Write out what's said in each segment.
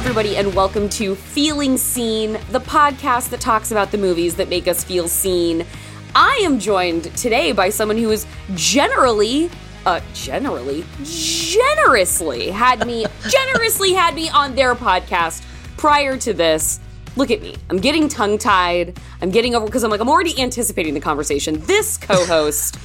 Everybody, and welcome to Feeling Seen, the podcast that talks about the movies that make us feel seen. I am joined today by someone who is generally, uh, generally, generously had me, generously had me on their podcast prior to this. Look at me. I'm getting tongue tied. I'm getting over because I'm like, I'm already anticipating the conversation. This co host,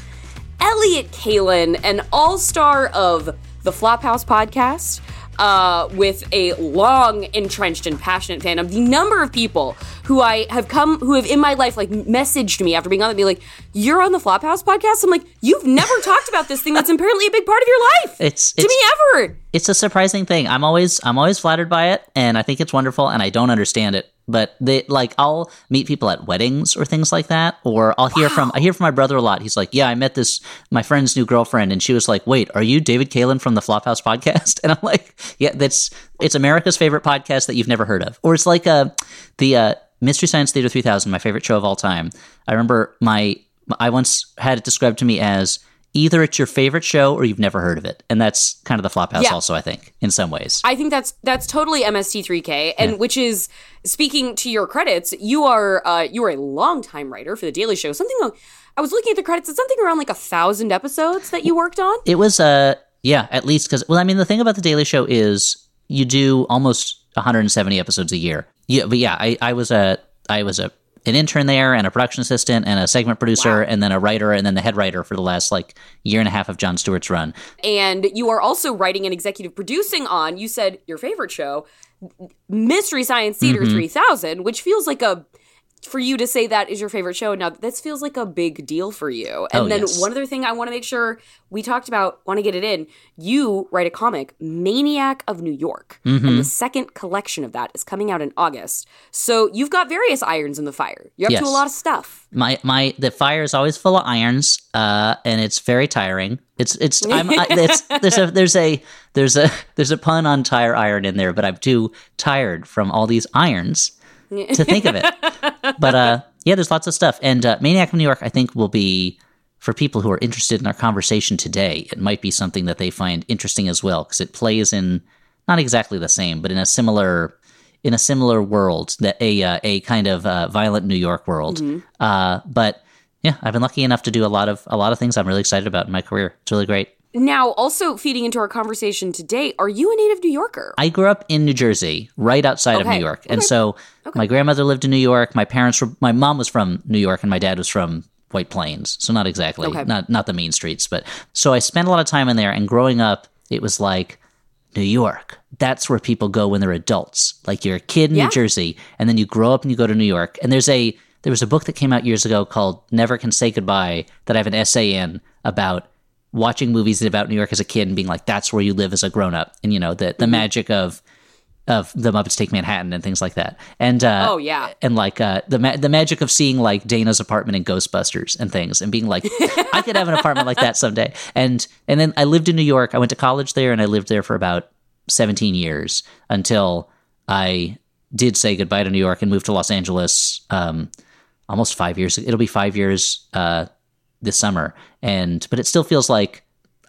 Elliott Kalan, an all star of the Flop House podcast, uh, with a long entrenched and passionate fandom. The number of people who I have come, who have in my life, like messaged me after being on it, be like, "You're on the Flop House podcast." I'm like, "You've never talked about this thing that's apparently a big part of your life." It's- to it's- me ever. it's a surprising thing. I'm always I'm always flattered by it, and I think it's wonderful, and I don't understand it. But they like I'll meet people at weddings or things like that, or I'll hear from I hear from my brother a lot. He's like, "Yeah, I met this my friend's new girlfriend, and she was like, wait, are you David Kalan from the Flop House podcast?" And I'm like, "Yeah, that's it's America's favorite podcast that you've never heard of." Or it's like uh, the uh, Mystery Science Theater 3000, my favorite show of all time. I remember my I once had it described to me as either it's your favorite show or you've never heard of it, and that's kind of the Flop House Yeah. also. I think in some ways. I think that's that's totally MST3K, and which is speaking to your credits. You are uh, you are a longtime writer for the Daily Show. Something like, I was looking at the credits. It's something around like a thousand episodes that you worked on. It was uh yeah, at least because well, I mean, the thing about the Daily Show is you do almost 170 episodes a year. Yeah, but yeah, I, I was a I was a an intern there and a production assistant and a segment producer Wow. and then a writer and then the head writer for the last like year and a half of Jon Stewart's run. and you are also writing and executive producing on. You said your favorite show, Mystery Science Theater Mm-hmm. 3000, which feels like a for you to say that is your favorite show. Now this feels like a big deal for you. And Oh, then yes. one other thing I want to make sure we talked about, want to get it in. You write a comic, Maniac of New York, Mm-hmm. and the second collection of that is coming out in August. So you've got various irons in the fire. You're up to a lot of stuff. My my the fire is always full of irons, uh, and it's very tiring. It's it's I'm I, it's there's a there's a there's a there's a pun on tire iron in there, but I'm too tired from all these irons to think of it. but uh, yeah, there's lots of stuff, and uh, Maniac of New York, I think, will be for people who are interested in our conversation today. It might be something that they find interesting as well because it plays in not exactly the same, but in a similar in a similar world that a uh, a kind of uh, violent New York world. Uh, but yeah, I've been lucky enough to do a lot of a lot of things I'm really excited about in my career. It's really great. Now, also feeding into our conversation today, are you a native New Yorker? I grew up in New Jersey, right outside of New York, and Okay. so my grandmother lived in New York. My parents were, my mom was from New York, and my dad was from White Plains, so not exactly, Okay. not not the mean streets, but so I spent a lot of time in there. And growing up, it was like New York. That's where people go when they're adults. Like you're a kid in Yeah. New Jersey, and then you grow up and you go to New York. And there's a there was a book that came out years ago called Never Can Say Goodbye that I have an essay in about watching movies about New York as a kid and being like, that's where you live as a grown up, and you know the Mm-hmm. the magic of of the Muppets Take Manhattan and things like that. And uh, Oh, yeah. and like uh, the ma- the magic of seeing like Dana's apartment in Ghostbusters and things, and being like, I could have an apartment like that someday. And and then I lived in New York. I went to college there, and I lived there for about seventeen years until I did say goodbye to New York and moved to Los Angeles. Um, almost five years. It'll be five years uh, this summer, and but it still feels like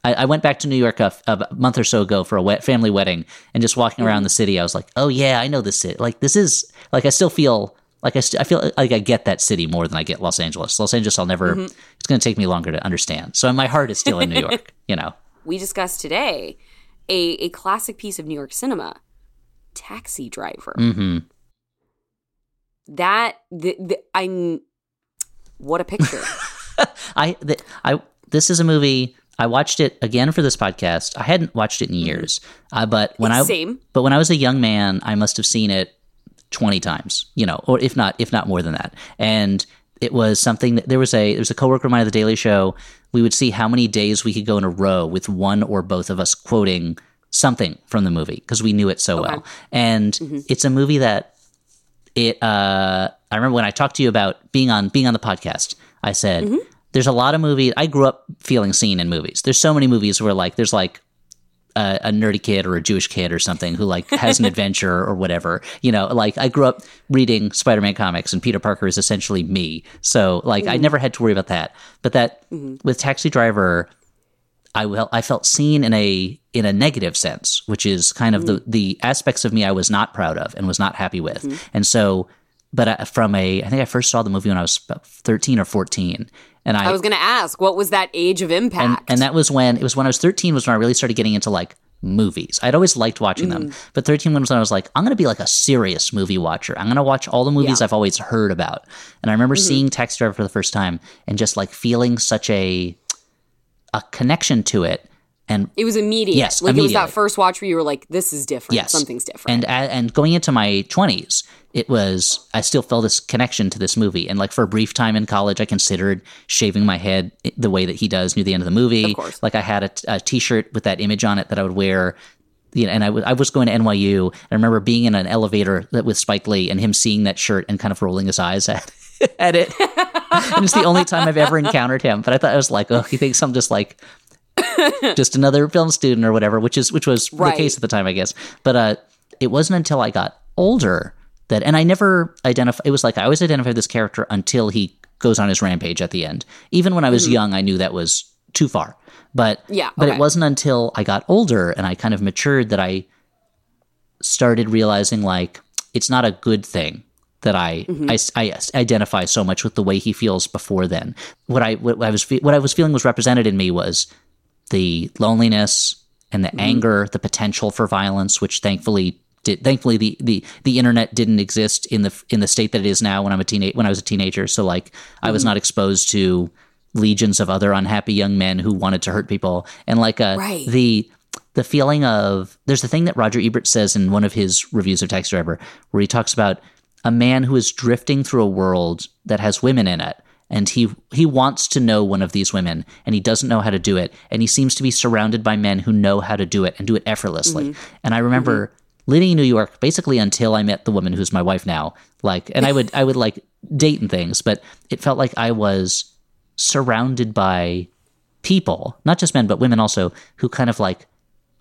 I, I went back to New York a, a month or so ago for a wet family wedding, and just walking around the city, I was like, oh yeah, I know this city. Like this is like I still feel like I, st- I feel like I get that city more than I get Los Angeles. Los Angeles, I'll never. It's going to take me longer to understand. So my heart is still in New York. You know. we discussed today a, a classic piece of New York cinema, Taxi Driver. Mm-hmm. That the, the, I'm what a picture. I th- I this is a movie. I watched it again for this podcast. I hadn't watched it in years, uh, but when I Same. but when I was a young man, I must have seen it twenty times, you know, or if not if not more than that. And it was something that there was a there was a coworker of mine at the Daily Show. We would see how many days we could go in a row with one or both of us quoting something from the movie because we knew it so well. And it's a movie that it uh I remember when I talked to you about being on being on the podcast, I said there's a lot of movies I grew up feeling seen in movies. There's so many movies where like there's like a, a nerdy kid or a Jewish kid or something who like has an adventure or whatever. You know, like I grew up reading Spider-Man comics and Peter Parker is essentially me. So like I never had to worry about that. But that with Taxi Driver I will I felt seen in a in a negative sense, which is kind of Mm. the the aspects of me I was not proud of and was not happy with. Mm-hmm. And so, but I, from a, I think I first saw the movie when I was about thirteen or fourteen, and I, I was going to ask, what was that age of impact? and that was when it was when I was thirteen was when I really started getting into like movies. I'd always liked watching them, Mm. but thirteen was when I was like, I'm going to be like a serious movie watcher. I'm going to watch all the movies Yeah. Mm-hmm. I've always heard about. And I remember seeing Taxi Driver for the first time and just like feeling such a a connection to it. And it was immediate. Yes, like it was that first watch where you were like, "This is different. yes, Something's different." And a- and going into my twenties, it was I still felt this connection to this movie. And like for a brief time in college, I considered shaving my head the way that he does near the end of the movie. Of course. Like I had a, t-shirt with that image on it that I would wear. You know, and I wa- I was going to NYU. I remember being in an elevator with Spike Lee and him seeing that shirt and kind of rolling his eyes at, at it. and it's the only time I've ever encountered him. But I thought I was like, oh, he thinks I'm just like just another film student or whatever, which is which was Right. the case at the time, I guess. But uh, it wasn't until I got older that, and I never identify. It was like I always identified this character until he goes on his rampage at the end. Even when I was young, I knew that was too far. But Yeah, but it wasn't until I got older and I kind of matured that I started realizing like it's not a good thing that I, Mm-hmm. I I identify so much with the way he feels before then. What I what I was what I was feeling was represented in me was the loneliness and Mm-hmm. the anger, the potential for violence, which thankfully did. Thankfully, the, the the internet didn't exist in the in the state that it is now. When I'm a teenage when I was a teenager, so like I Mm-hmm. was not exposed to legions of other unhappy young men who wanted to hurt people, and like uh, Right. the the feeling of there's the thing that Roger Ebert says in one of his reviews of Taxi Driver, where he talks about a man who is drifting through a world that has women in it and he he wants to know one of these women and he doesn't know how to do it. And he seems to be surrounded by men who know how to do it and do it effortlessly. Mm-hmm. And i remember mm-hmm. living in new york basically until i met the woman who's my wife now. Like and i would i would like date and things but it felt like i was surrounded by people not just men but women also who kind of like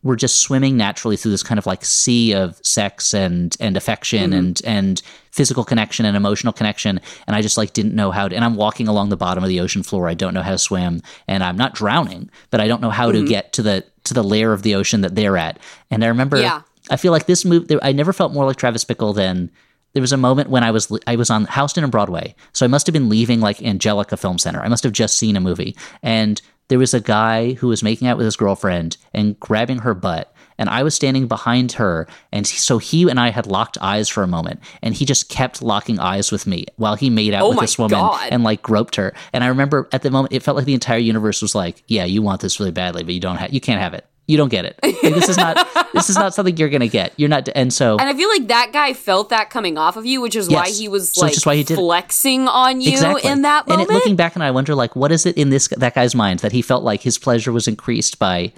were just swimming naturally through this kind of like sea of sex and and affection mm-hmm. and and physical connection and emotional connection and I just like didn't know how to and I'm walking along the bottom of the ocean floor I don't know how to swim and I'm not drowning but I don't know how to mm-hmm. get to the to the layer of the ocean that they're at and I remember Yeah. I feel like this move I never felt more like Travis Bickle than there was a moment when I was I was on Houston and Broadway, so I must have been leaving like Angelika Film Center. I must have just seen a movie, and there was a guy who was making out with his girlfriend and grabbing her butt, and I was standing behind her, and so he and I had locked eyes for a moment, and he just kept locking eyes with me while he made out Oh with this woman God. and like groped her. And I remember at the moment it felt like the entire universe was like, "Yeah, you want this really badly, but you don't have, you can't have it." You don't get it. Like, this is not. this is not something you're gonna get. You're not. And so And I feel like that guy felt that coming off of you, which is why he was So like why he did it. flexing on you exactly in that moment. And it, looking back, and I wonder, like, what is it in this that guy's mind that he felt like his pleasure was increased by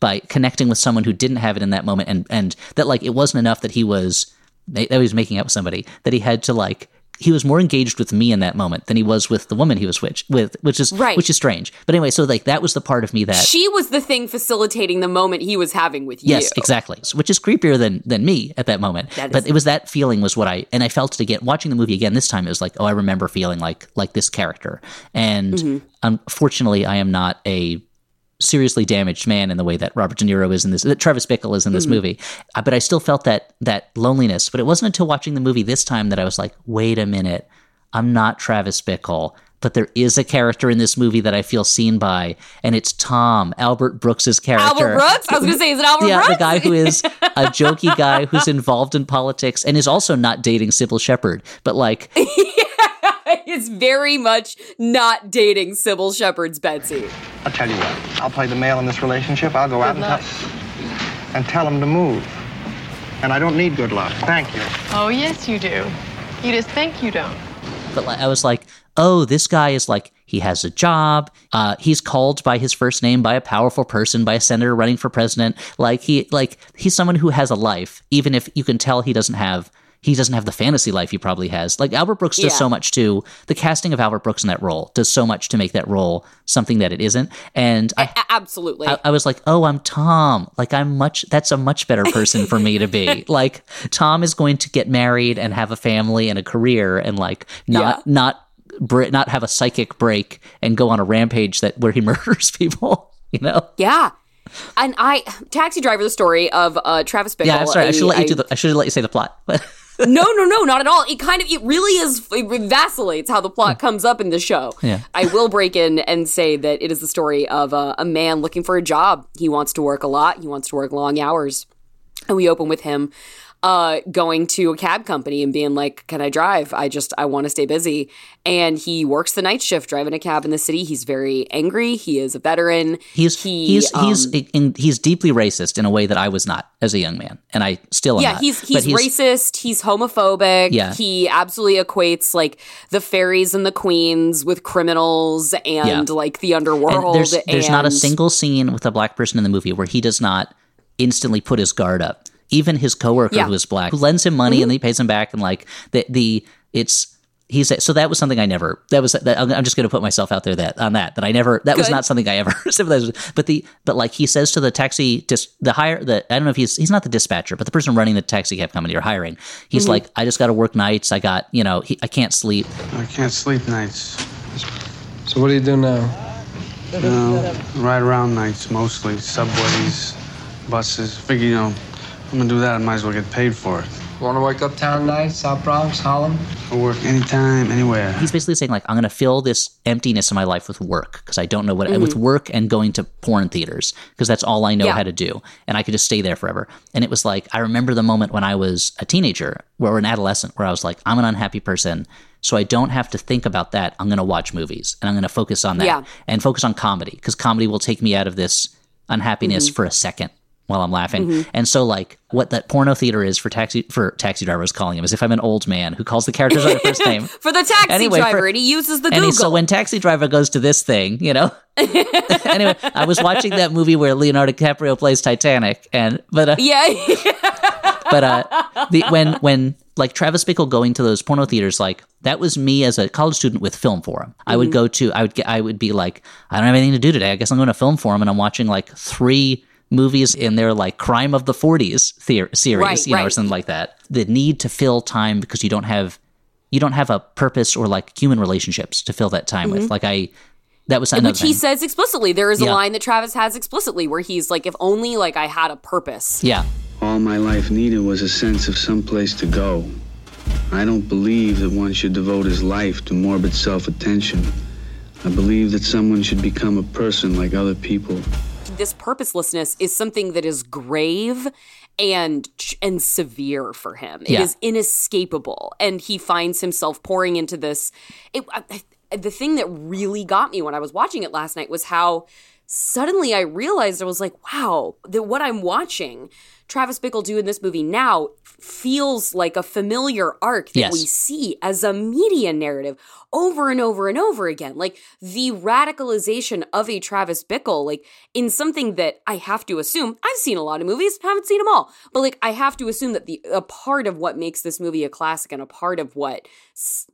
by connecting with someone who didn't have it in that moment, and and that like it wasn't enough that he was that he was making out with somebody that he had to like. He was more engaged with me in that moment than he was with the woman he was which, with, which is Right. which is strange. But anyway, so like that was the part of me that she was the thing facilitating the moment he was having with you. Yes, exactly. Which is creepier than than me at that moment. That but it was that feeling was what I and I felt it again watching the movie again this time. It was like, oh, I remember feeling like like this character. And Mm-hmm. unfortunately, I am not a seriously damaged man in the way that Robert De Niro is in this, that Travis Bickle is in Mm-hmm. this movie. Uh, but I still felt that that loneliness. But it wasn't until watching the movie this time that I was like, wait a minute, I'm not Travis Bickle. But there is a character in this movie that I feel seen by, and it's Tom, Albert Brooks's character. Albert Brooks? I was going to say, is it Albert Yeah, Brooks? the guy who is a jokey guy who's involved in politics and is also not dating Cybill Shepherd, but like is very much not dating Cybill Shepherd's Betsy. I'll tell you what. I'll play the male in this relationship. I'll go out and tell, and tell him to move. And I don't need good luck. Thank you. Oh, yes, you do. You just think you don't. but I was like, oh, this guy is like he has a job. Uh, he's called by his first name by a powerful person, by a senator running for president. Like he like he's someone who has a life, even if you can tell he doesn't have he doesn't have the fantasy life he probably has. Like Albert Brooks does Yeah. so much to the casting of Albert Brooks in that role does so much to make that role something that it isn't. And I A- absolutely. I, I was like, oh, I'm Tom. Like, I'm much, that's a much better person for me to be. like, Tom is going to get married and have a family and a career and, like, not, Yeah. not, br- not have a psychic break and go on a rampage that where he murders people, you know? yeah. And I, Taxi Driver, the story of uh, Travis Bickle. Yeah, I'm sorry. I should let you a- do the. I should let you say the plot. No, no, no, not at all. It kind of, it really is, it vacillates how the plot comes up in the show. Yeah. I will break in and say that it is the story of a, a man looking for a job. He wants to work a lot. He wants to work long hours. And we open with him uh, going to a cab company and being like, "Can I drive? I just I want to stay busy." And he works the night shift driving a cab in the city. He's very angry. He is a veteran. he's he, he's um, he's in, he's deeply racist in a way that I was not as a young man, and I still am yeah, he's But he's, racist. He's homophobic. Yeah. he absolutely equates like the fairies and the queens with criminals and Yeah. like the underworld. And there's there's not a single scene with a black person in the movie where he does not instantly put his guard up. Even his coworker Yeah. Mm-hmm. who is black, who lends him money and he pays him back, and like the the it's he's so that was something I never that was that, I'm I'm just going to put myself out there that on that that I never that was not something I ever sympathized with. But the but like he says to the taxi dis, the hire the I don't know if he's he's not the dispatcher, but the person running the taxi cab company or hiring, he's Mm-hmm. like I just got to work nights. I got you know he, I can't sleep. I can't sleep nights. So what do you do now? You know, ride around nights mostly. Subways, buses. Figure, you know, I'm gonna do that. I might as well get paid for it. Want to work uptown nights, South Bronx, Harlem? I work anytime, anywhere. he's basically saying like i'm going to fill this emptiness in my life with work because i don't know what Mm-hmm. with work and going to porn theaters because that's all i know Yeah. how to do and i could just stay there forever and it was like i remember the moment when i was a teenager or an adolescent where i was like i'm an unhappy person so i don't have to think about that i'm going to watch movies and i'm going to focus on that Yeah. and focus on comedy because comedy will take me out of this unhappiness Mm-hmm. for a second while I'm laughing. And so like what that porno theater is for taxi for taxi drivers calling him as if I'm an old man who calls the characters by their first name. for the taxi Anyway, for- driver, and he uses the And Google. he, so when Taxi Driver goes to this thing, you know. anyway, I was watching that movie where Leonardo DiCaprio plays Titanic, and but uh, yeah, but uh, the, when when like Travis Bickle going to those porno theaters, like that was me as a college student with Film Forum. I Mm-hmm. would go to, I would get, I would be like, I don't have anything to do today. I guess I'm going to Film Forum, and I'm watching like three movies in their like crime of the 40s theor- series, Right, you know, or something like that. The need to fill time because you don't have you don't have a purpose or like human relationships to fill that time with. Like I, that was another Mm-hmm. which he thing. says explicitly. There is a line that Travis has explicitly where he's like, "If only like I had a purpose." Yeah. All my life needed was a sense of some place to go. I don't believe that one should devote his life to morbid self-attention. I believe that someone should become a person like other people. This purposelessness is something that is grave and and severe for him. It Yeah. is inescapable, and he finds himself pouring into this. It, I, I- the thing that really got me when I was watching it last night was how suddenly I realized I was like, wow, that what I'm watching Travis Bickle do in this movie now feels like a familiar arc that Yes. we see as a media narrative over and over and over again. Like the radicalization of a Travis Bickle, like in something that I have to assume, I've seen a lot of movies, haven't seen them all, but like I have to assume that the a part of what makes this movie a classic and a part of what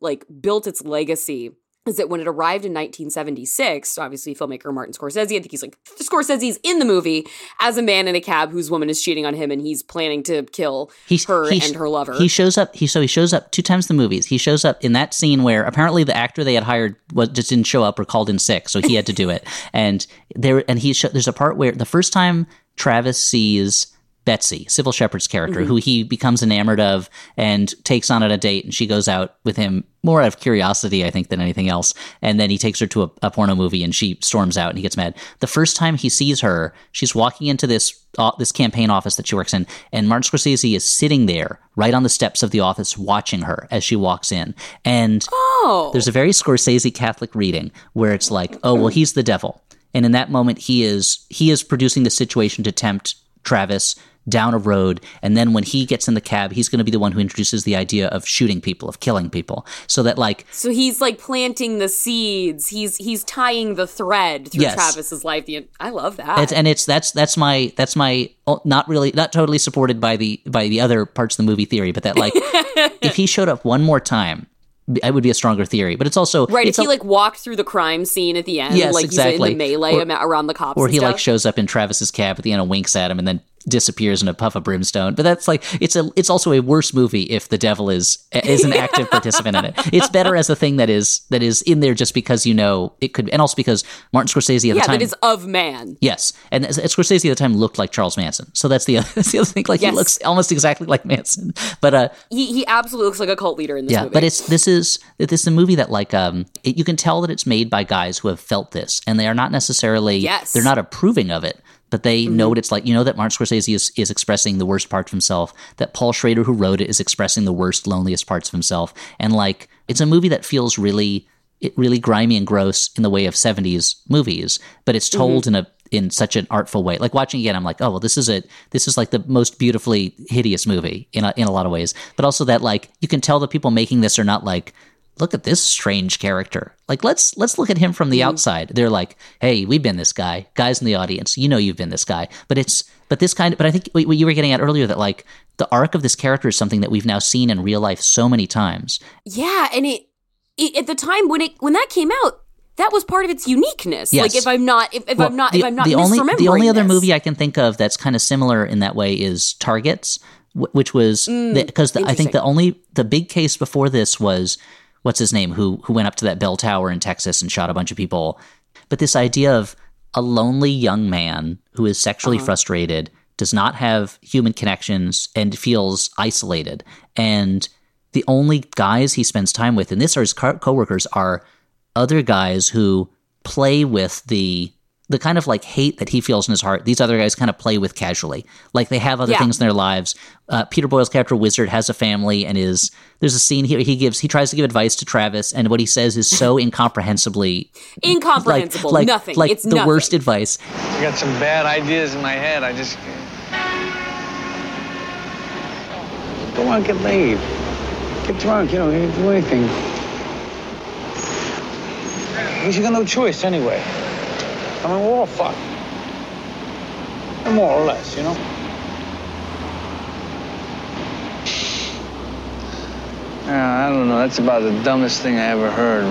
like built its legacy is that when it arrived in 1976, obviously filmmaker Martin Scorsese, I think he's like Scorsese's in the movie as a man in a cab whose woman is cheating on him and he's planning to kill He's, her he- and her lover. He shows up. He so he shows up two times in the movies. He shows up in that scene where apparently the actor they had hired was just didn't show up or called in sick, so he had to do it. And there and he sho- there's a part where the first time Travis sees Betsy, Cybill Shepherd's character, who he becomes enamored of and takes on at a date, and she goes out with him more out of curiosity, I think, than anything else. And then he takes her to a, a porno movie, and she storms out, and he gets mad. The first time he sees her, she's walking into this uh, this campaign office that she works in, and Martin Scorsese is sitting there right on the steps of the office, watching her as she walks in, and oh, there's a very Scorsese Catholic reading where it's like, oh well, he's the devil, and in that moment he is he is producing the situation to tempt Travis down a road, and then when he gets in the cab, he's going to be the one who introduces the idea of shooting people, of killing people, so that like So he's like planting the seeds. He's he's tying the thread through Yes. Travis's life. The I love that. it's, and it's that's that's my that's my oh, not really not totally supported by the by the other parts of the movie theory, but that like if he showed up one more time, I would be a stronger theory. But it's also right. It's If he a- like walked through the crime scene at the end, Yes, like exactly. he's in the melee Or- around the cops, or he like shows up in Travis's cab at the end and winks at him, and then disappears in a puff of brimstone. But that's like it's a it's also a worse movie if the devil is is an active participant in it. It's better as a thing that is that is in there just because you know it could, and also because Martin Scorsese at yeah, the time that is of man. Yes, and Scorsese at the time looked like Charles Manson, so that's the other, that's the other thing. Like Yes. he looks almost exactly like Manson, but uh, He he absolutely looks like a cult leader in this yeah, movie. but it's this is this is a movie that like um it, you can tell that it's made by guys who have felt this, and they are not necessarily Yes. They're not approving of it, but they mm-hmm. know what it's like. You know that Martin Scorsese is is expressing the worst parts of himself. That Paul Schrader, who wrote it, is expressing the worst, loneliest parts of himself, and like it's a movie that feels really it really grimy and gross in the way of 70s movies, but it's mm-hmm. told in a in such an artful way. Like watching again, I'm like, oh well, this is it. This is like the most beautifully hideous movie in a, in a lot of ways. But also that like you can tell the people making this are not like, look at this strange character. Like let's let's look at him from the outside. They're like, hey, we've been this guy. Guys in the audience, you know you've been this guy. But it's but this kind of. But I think what you were getting at earlier that like the arc of this character is something that we've now seen in real life so many times. yeah, and it, it at the time when it when that came out, that was part of its uniqueness. Yes. Like if I'm not if, if Well, I'm not the, if I'm not the only the only other this. movie I can think of that's kind of similar in that way is Targets, which was because I think Mm, the only the big case before this was what's his name who who went up to that bell tower in Texas and shot a bunch of people. But this idea of a lonely young man who is sexually Uh-huh. frustrated, does not have human connections, and feels isolated, and the only guys he spends time with, and this are his co- coworkers, are other guys who play with the the kind of like hate that he feels in his heart. These other guys kind of play with casually, like they have other Yeah. things in their lives. Uh, Peter Boyle's character Wizard has a family and is there's a scene here he gives he tries to give advice to Travis, and what he says is so incomprehensibly incomprehensible. like, like, nothing. like it's the nothing. worst advice. I got some bad ideas in my head. I just. Go on, get laid. Get drunk, you know, you can do anything. Because you got no choice anyway. I mean, we're all fucked. More or less, you know? Yeah, I don't know. That's about the dumbest thing I ever heard.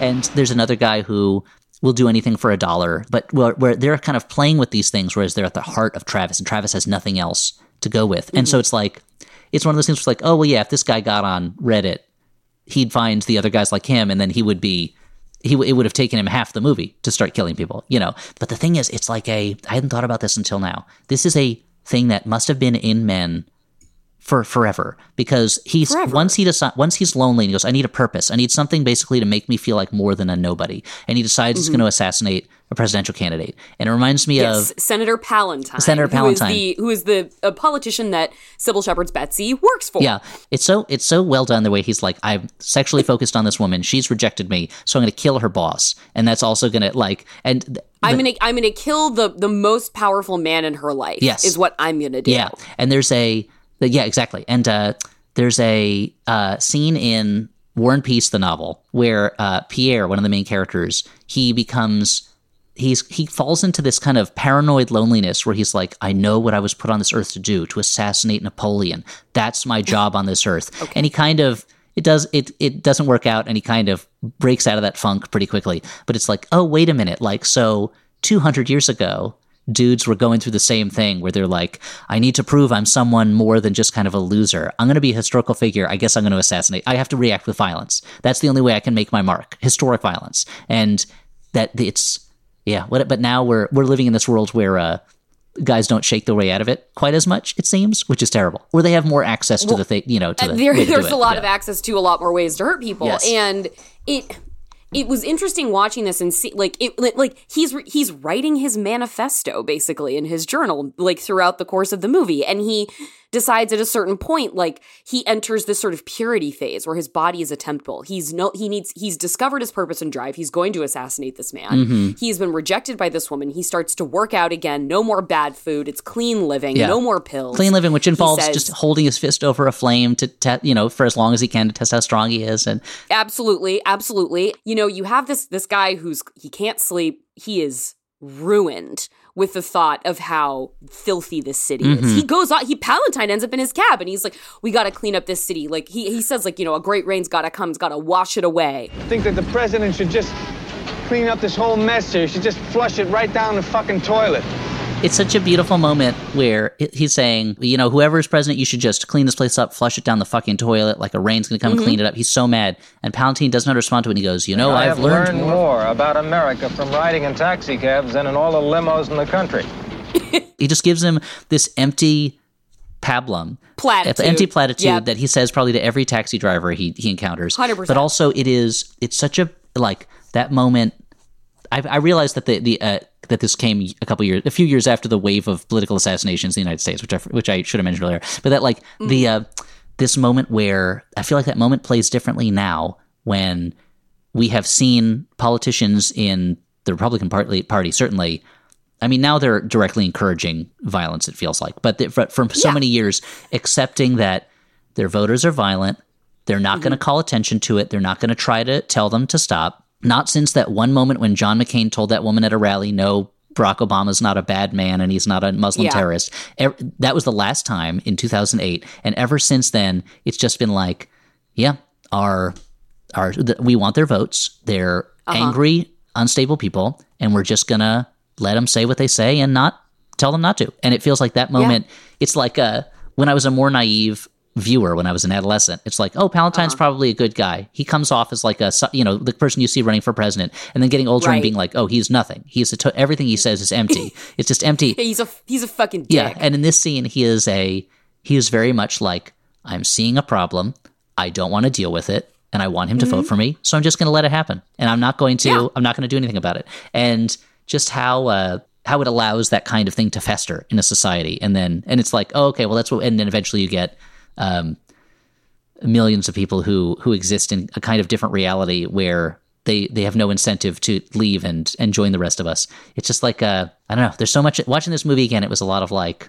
And there's another guy who will do anything for a dollar, but where, where they're kind of playing with these things, whereas they're at the heart of Travis, and Travis has nothing else to go with. And so mm-hmm. it's like, it's one of those things where it's like, oh, well, yeah, if this guy got on Reddit, he'd find the other guys like him, and then he would be. He, it would have taken him half the movie to start killing people, you know. But the thing is, it's like a. I hadn't thought about this until now. This is a thing that must have been in men for forever because he's Forever. once he decides once he's lonely and he goes i need a purpose i need something basically to make me feel like more than a nobody and he decides he's mm-hmm. going to assassinate a presidential candidate and it reminds me Yes, of Senator Palantine. Senator Who is Palantine. the who is the a politician that Cybill Shepherd's Betsy works for. yeah it's so it's so well done the way he's like i'm sexually focused on this woman she's rejected me so i'm going to kill her boss and that's also going to like and th- I'm gonna I'm gonna kill the the most powerful man in her life. Yes. is what I'm gonna do. Yeah, and there's a the- yeah exactly, and uh, there's a uh, scene in War and Peace, the novel, where uh, Pierre, one of the main characters, he becomes he's he falls into this kind of paranoid loneliness where he's like, I know what I was put on this earth to do to assassinate Napoleon. That's my job on this earth, and he kind of. It does it it doesn't work out and he kind of breaks out of that funk pretty quickly. But it's like, oh wait a minute, like so 200 years ago, dudes were going through the same thing where they're like, I need to prove I'm someone more than just kind of a loser. I'm going to be a historical figure. I guess I'm going to assassinate. I have to react with violence. That's the only way I can make my mark. Historic violence. And that it's, yeah. But now we're, we're living in this world where, uh, guys don't shake their way out of it quite as much, it seems, which is terrible. Or they have more access to the thing, you know, to the there, there's a lot Yeah. of access to a lot more ways to hurt people Yes. and it it was interesting watching this and see like it like he's he's writing his manifesto basically in his journal like throughout the course of the movie and he decides at a certain point like he enters this sort of purity phase where his body is a temple he's no he needs he's discovered his purpose and drive he's going to assassinate this man Mm-hmm. he's been rejected by this woman he starts to work out again no more bad food it's clean living Yeah. no more pills Clean living, which involves says- just holding his fist over a flame to, te- you know, for as long as he can to test how strong he is. And Absolutely, absolutely. You know, you have this this guy who's he can't sleep. He is ruined with the thought of how filthy this city Mm-hmm. is. He goes on. He Palantine ends up in his cab, and he's like, "We got to clean up this city." Like he he says, like you know, a great rain's got to come. It's got to wash it away. I think that the president should just clean up this whole mess here. He should just flush it right down the fucking toilet. It's such a beautiful moment where he's saying, you know, whoever's president, you should just clean this place up, flush it down the fucking toilet, like a rain's gonna come and clean it up. He's so mad, and Palantine doesn't respond to it. and He goes, you know, I I've learned, learned more about America from riding in taxi cabs than in all the limos in the country. He just gives him this empty pablum, Platitude. empty platitude Yep. that he says probably to every taxi driver he he encounters. 100%. But also, it is it's such a like that moment. I, I realized that the the uh, that this came a couple years, a few years after the wave of political assassinations in the United States, which I which I should have mentioned earlier. But that like the uh, this moment where I feel like that moment plays differently now when we have seen politicians in the Republican Party, party certainly. I mean, now they're directly encouraging violence. It feels like, but they, for, for so Yeah. many years, accepting that their voters are violent, they're not going to call attention to it. They're not going to try to tell them to stop. Not since that one moment when John McCain told that woman at a rally, "No, Barack Obama's not a bad man and he's not a Muslim Yeah. terrorist." That was the last time in 2008, and ever since then, it's just been like, yeah, our our th- we want their votes. They're angry, unstable people, and we're just gonna let them say what they say and not tell them not to. And it feels like that moment. It's like uh, when I was a more naive viewer when I was an adolescent. It's like, oh, Palantine's probably a good guy. He comes off as like a you know the person you see running for president, and then getting older Right. and being like, oh, he's nothing. He's a to- everything he says is empty. it's just empty. He's a he's a fucking dick. Yeah, and in this scene, he is a he is very much like I'm seeing a problem. I don't want to deal with it, and I want him to vote for me. So I'm just going to let it happen, and I'm not going to. Yeah. I'm not going to do anything about it. And just how uh, how it allows that kind of thing to fester in a society, and then and it's like, oh, okay, well that's what, and then eventually you get. Um, millions of people who who exist in a kind of different reality where they they have no incentive to leave and and join the rest of us. It's just like uh I don't know. There's so much watching this movie again. It was a lot of like.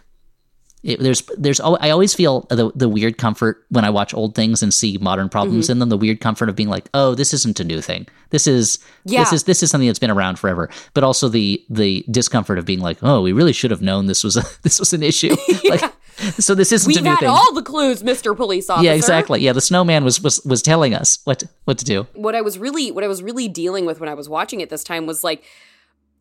It, there's there's I always feel the the weird comfort when I watch old things and see modern problems Mm-hmm. in them. The weird comfort of being like, oh, this isn't a new thing. This is Yeah. this is this is something that's been around forever. But also the the discomfort of being like, oh, we really should have known this was a this was an issue. Like, so this isn't We've a new had thing. all the clues, Mr. Police Officer. yeah, exactly. Yeah, the snowman was was was telling us what what to do. What I was really what I was really dealing with when I was watching it this time was like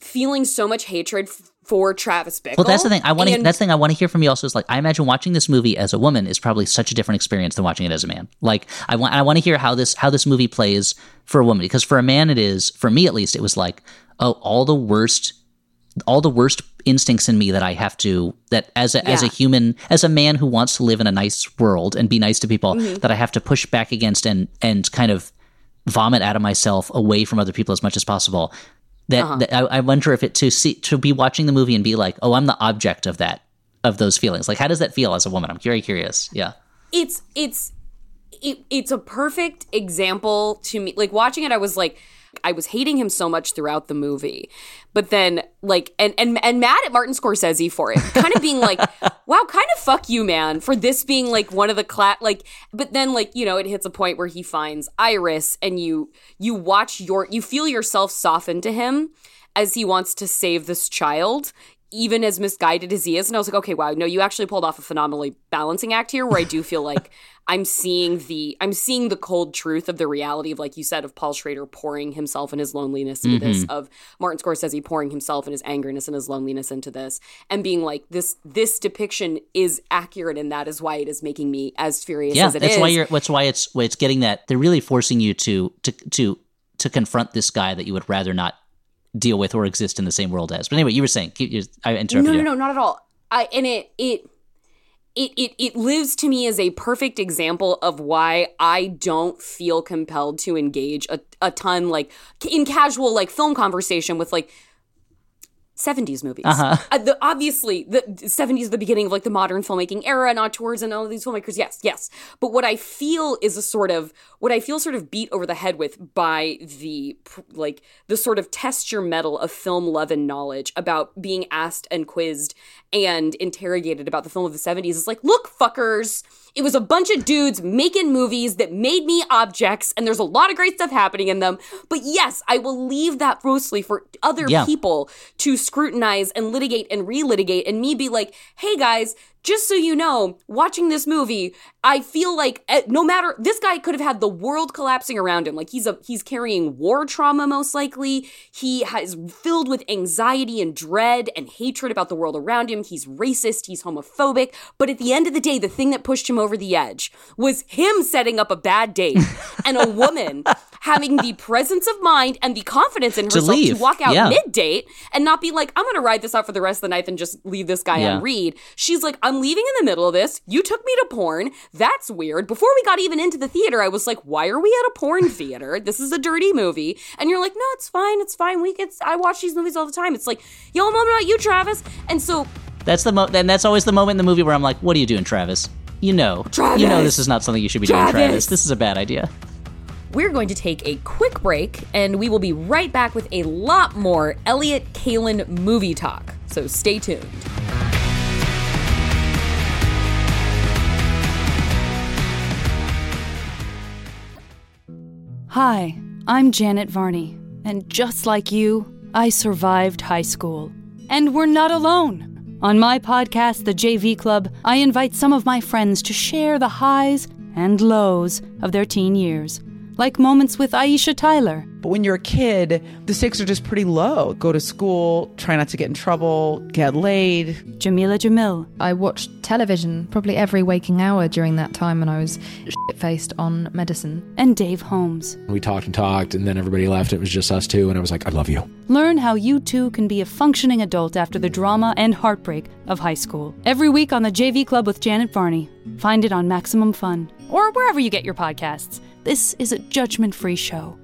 feeling so much hatred f- for Travis Bickle. Well, that's the thing. I want to. That's the thing I want to hear from you. Also, is like I imagine watching this movie as a woman is probably such a different experience than watching it as a man. Like I want. I want to hear how this how this movie plays for a woman because for a man it is for me at least it was like oh all the worst all the worst instincts in me that I have to that as a as a human as a man who wants to live in a nice world and be nice to people Mm-hmm. that I have to push back against and and kind of vomit out of myself away from other people as much as possible. That, Uh-huh. that I, I wonder if it to see to be watching the movie and be like, oh, I'm the object of that of those feelings. Like, how does that feel as a woman? I'm very curious. Yeah. it's it's it, it's a perfect example to me like watching it i was like i was hating him so much throughout the movie. But then like and and and mad at martin scorsese for it. Kind of being like wow kind of fuck you man for this being like one of the cla- like but then like you know it hits a point where he finds iris and you you watch your you feel yourself soften to him as he wants to save this child even as misguided as he is. And I was like, okay, wow, no, you actually pulled off a phenomenally balancing act here where I do feel like I'm seeing the I'm seeing the cold truth of the reality of, like you said, of Paul Schrader pouring himself and his loneliness into this, mm-hmm. of Martin Scorsese pouring himself and his angerness and his loneliness into this, and being like, this this depiction is accurate and that is why it is making me as furious Yeah. as it That's is. why you're. That's why it's. why It's getting that. They're really forcing you to to to to confront this guy that you would rather not deal with or exist in the same world as. But anyway, you were saying. Keep, I interrupted no, you. no, no, not at all. I and it it it it it lives to me as a perfect example of why I don't feel compelled to engage a, a ton like in casual like film conversation with like 70s movies. Uh-huh. Uh, the, obviously, the 70s is the beginning of like the modern filmmaking era and auteurs and all of these filmmakers. Yes, yes. But what I feel is a sort of what I feel sort of beat over the head with by the like the sort of test your mettle of film love and knowledge about being asked and quizzed and interrogated about the film of the 70s is like, look, fuckers, it was a bunch of dudes making movies that made me objects, and there's a lot of great stuff happening in them. But yes, I will leave that mostly for other Yeah. people to scrutinize and litigate and relitigate, and me be like, hey guys, just so you know, watching this movie, I feel like eh, no matter this guy could have had the world collapsing around him. Like he's a he's carrying war trauma most likely. He has filled with anxiety and dread and hatred about the world around him. He's racist, he's homophobic, but at the end of the day, the thing that pushed him over the edge was him setting up a bad date and a woman having the presence of mind and the confidence in herself to, leave. walk out Yeah. mid date and not be like, I'm going to ride this out for the rest of the night and just leave this guy Yeah. on read. She's like, I'm leaving in the middle of this. You took me to porn. That's weird. Before we got even into the theater, I was like, why are we at a porn theater? This is a dirty movie. And you're like, no, it's fine. It's fine. We get, I watch these movies all the time. It's like, yo, I'm about you, Travis. And so That's the mo- and that's always the moment in the movie where I'm like, "What are you doing, Travis? You know, Travis! you know this is not something you should be doing, Travis! Travis. This is a bad idea." we're going to take a quick break and we will be right back with a lot more Elliott Kalan movie talk. So stay tuned. Hi, I'm Janet Varney, and just like you, I survived high school. And we're not alone. On my podcast, The JV Club, I invite some of my friends to share the highs and lows of their teen years, like moments with Aisha Tyler, But when you're a kid, the stakes are just pretty low. Go to school, try not to get in trouble, get laid. Jameela Jamil, I watched television probably every waking hour during that time when I was shit faced on medicine. and Dave Holmes. We talked and talked, and then everybody left. It was just us two, and I was like, I love you. Learn how you too can be a functioning adult after the drama and heartbreak of high school. Every week on the JV Club with Janet Varney. Find it on Maximum Fun or wherever you get your podcasts. This is a judgment free show.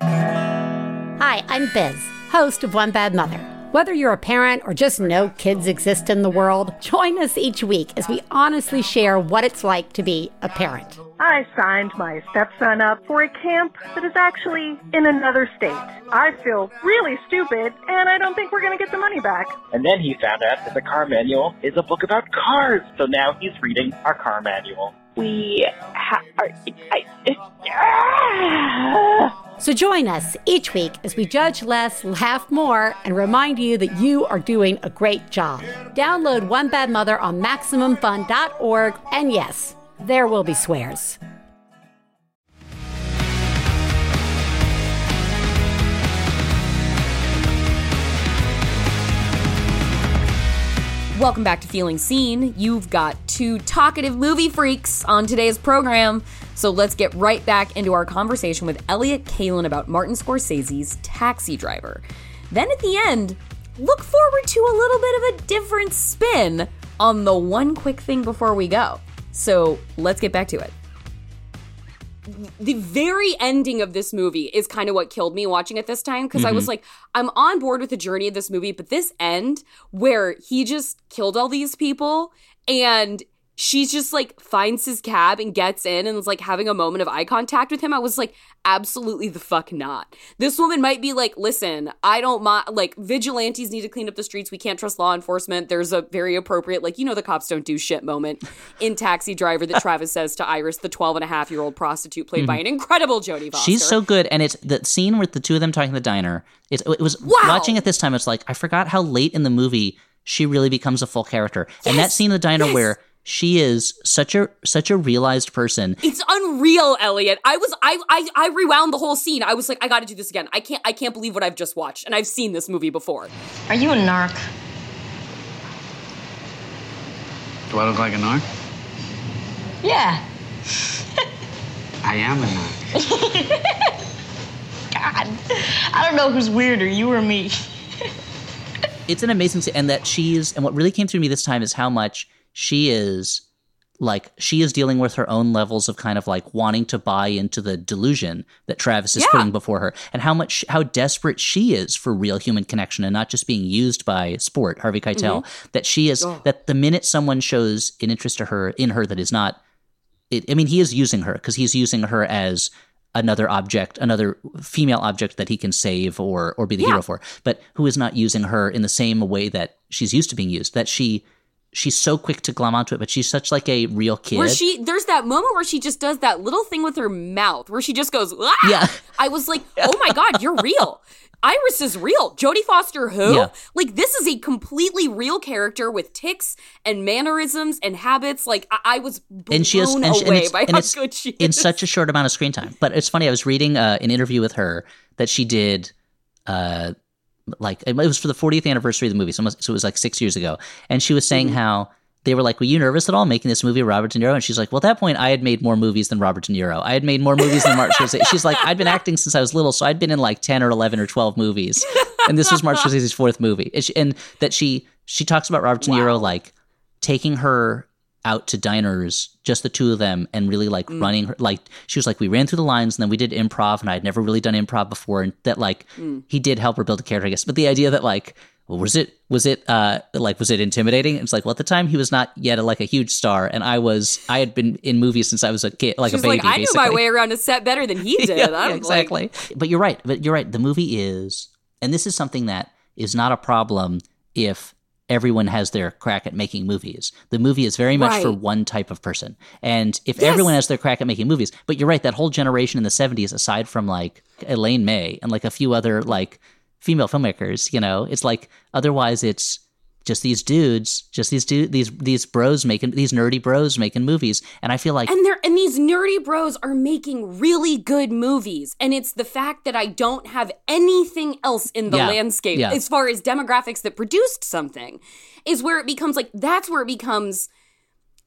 Hi, I'm Biz, host of One Bad Mother. Whether you're a parent or just know kids exist in the world, join us each week as we honestly share what it's like to be a parent. I signed my stepson up for a camp that is actually in another state. I feel really stupid, and I don't think we're going to get the money back. And then he found out that the car manual is a book about cars. So now he's reading our car manual. We ha- are, I, So join us each week as we judge less, laugh more, and remind you that you are doing a great job. Download One Bad Mother on MaximumFun.org, and yes, there will be swears. Welcome back to Feeling Seen. You've got two talkative movie freaks on today's program. So let's get right back into our conversation with Elliott Kalan about Martin Scorsese's Taxi Driver. Then at the end, look forward to a little bit of a different spin on the one quick thing before we go. So let's get back to it the very ending of this movie is kind of what killed me watching it this time because I was Mhm. like, I'm on board with the journey of this movie, but this end where he just killed all these people and she just like finds his cab and gets in and is like having a moment of eye contact with him. I was like, absolutely the fuck not. This woman might be like, listen, I don't mind, like, vigilantes need to clean up the streets. We can't trust law enforcement. There's a very appropriate, like, you know, the cops don't do shit moment in Taxi Driver that Travis says to Iris, the 12 and a half year old prostitute played by Mhm. an incredible Jodie Foster. She's so good, and it's the scene with the two of them talking in the diner. It's, it was Wow. watching it this time. It's like I forgot how late in the movie she really becomes a full character, and that scene in the diner yes. where she is such a such a realized person. It's unreal, Elliott. I was I I I rewound the whole scene. I was like, I got to do this again. I can't I can't believe what I've just watched, and I've seen this movie before. Are you a narc? Do I look like a narc? Yeah. I am a narc. God. I don't know who's weirder, you or me. It's an amazing scene, and that she's and what really came through me this time is how much she is like she is dealing with her own levels of kind of like wanting to buy into the delusion that Travis is Yeah. putting before her and how much how desperate she is for real human connection and not just being used by sport Harvey Keitel Mhm. that she is Oh. that the minute someone shows an interest to her in her that is not it, I mean he is using her because he's using her as another object another female object that he can save or or be the Yeah. hero for but who is not using her in the same way that she's used to being used that she she's so quick to glom onto it, but she's such like a real kid. Where she there's that moment where she just does that little thing with her mouth where she just goes, ah! Yeah. I was like, oh my god, you're real. Iris is real. Jodie Foster, who? Yeah. Like, this is a completely real character with ticks and mannerisms and habits. Like, I, I was blown and she has and, she- and away it's, by and how it's good she is. in such a short amount of screen time. But it's funny. I was reading uh, an interview with her that she did. Uh, like it was for the 40th anniversary of the movie, so it was, so it was like six years ago, and she was Mm-hmm. saying how they were like, "Were you nervous at all making this movie, with Robert De Niro?" And she's like, "Well, at that point, I had made more movies than Robert De Niro. I had made more movies than Martin Scorsese." She's like, "I'd been acting since I was little, so I'd been in like 10 or 11 or 12 movies, and this was Martin Scorsese's fourth movie." And, she, and that she she talks about Robert De Niro like taking her out to diners, just the two of them, and really like Mm. running her. Like she was like, we ran through the lines, and then we did improv, and I had never really done improv before, and that like Mm. he did help her build a character, I guess. But the idea that like, well, was it was it uh like was it intimidating? It's like, well, at the time he was not yet like a huge star, and I was I had been in movies since I was a kid, like She's a baby. like, I knew my way around a set better than he did. Yeah, I'm like- exactly. but you're right. But you're right. The movie is, and this is something that is not a problem if everyone has their crack at making movies. The movie is very much for one type of person. And if Yes. everyone has their crack at making movies, but you're right, that whole generation in the 70s, aside from like Elaine May and like a few other like female filmmakers, you know, it's like otherwise it's just these dudes, just these dude, these these bros making these nerdy bros making movies, and I feel like and they're and these nerdy bros are making really good movies. And it's the fact that i don't have anything else in the Yeah, landscape yeah. as far as demographics that produced something is where it becomes like that's where it becomes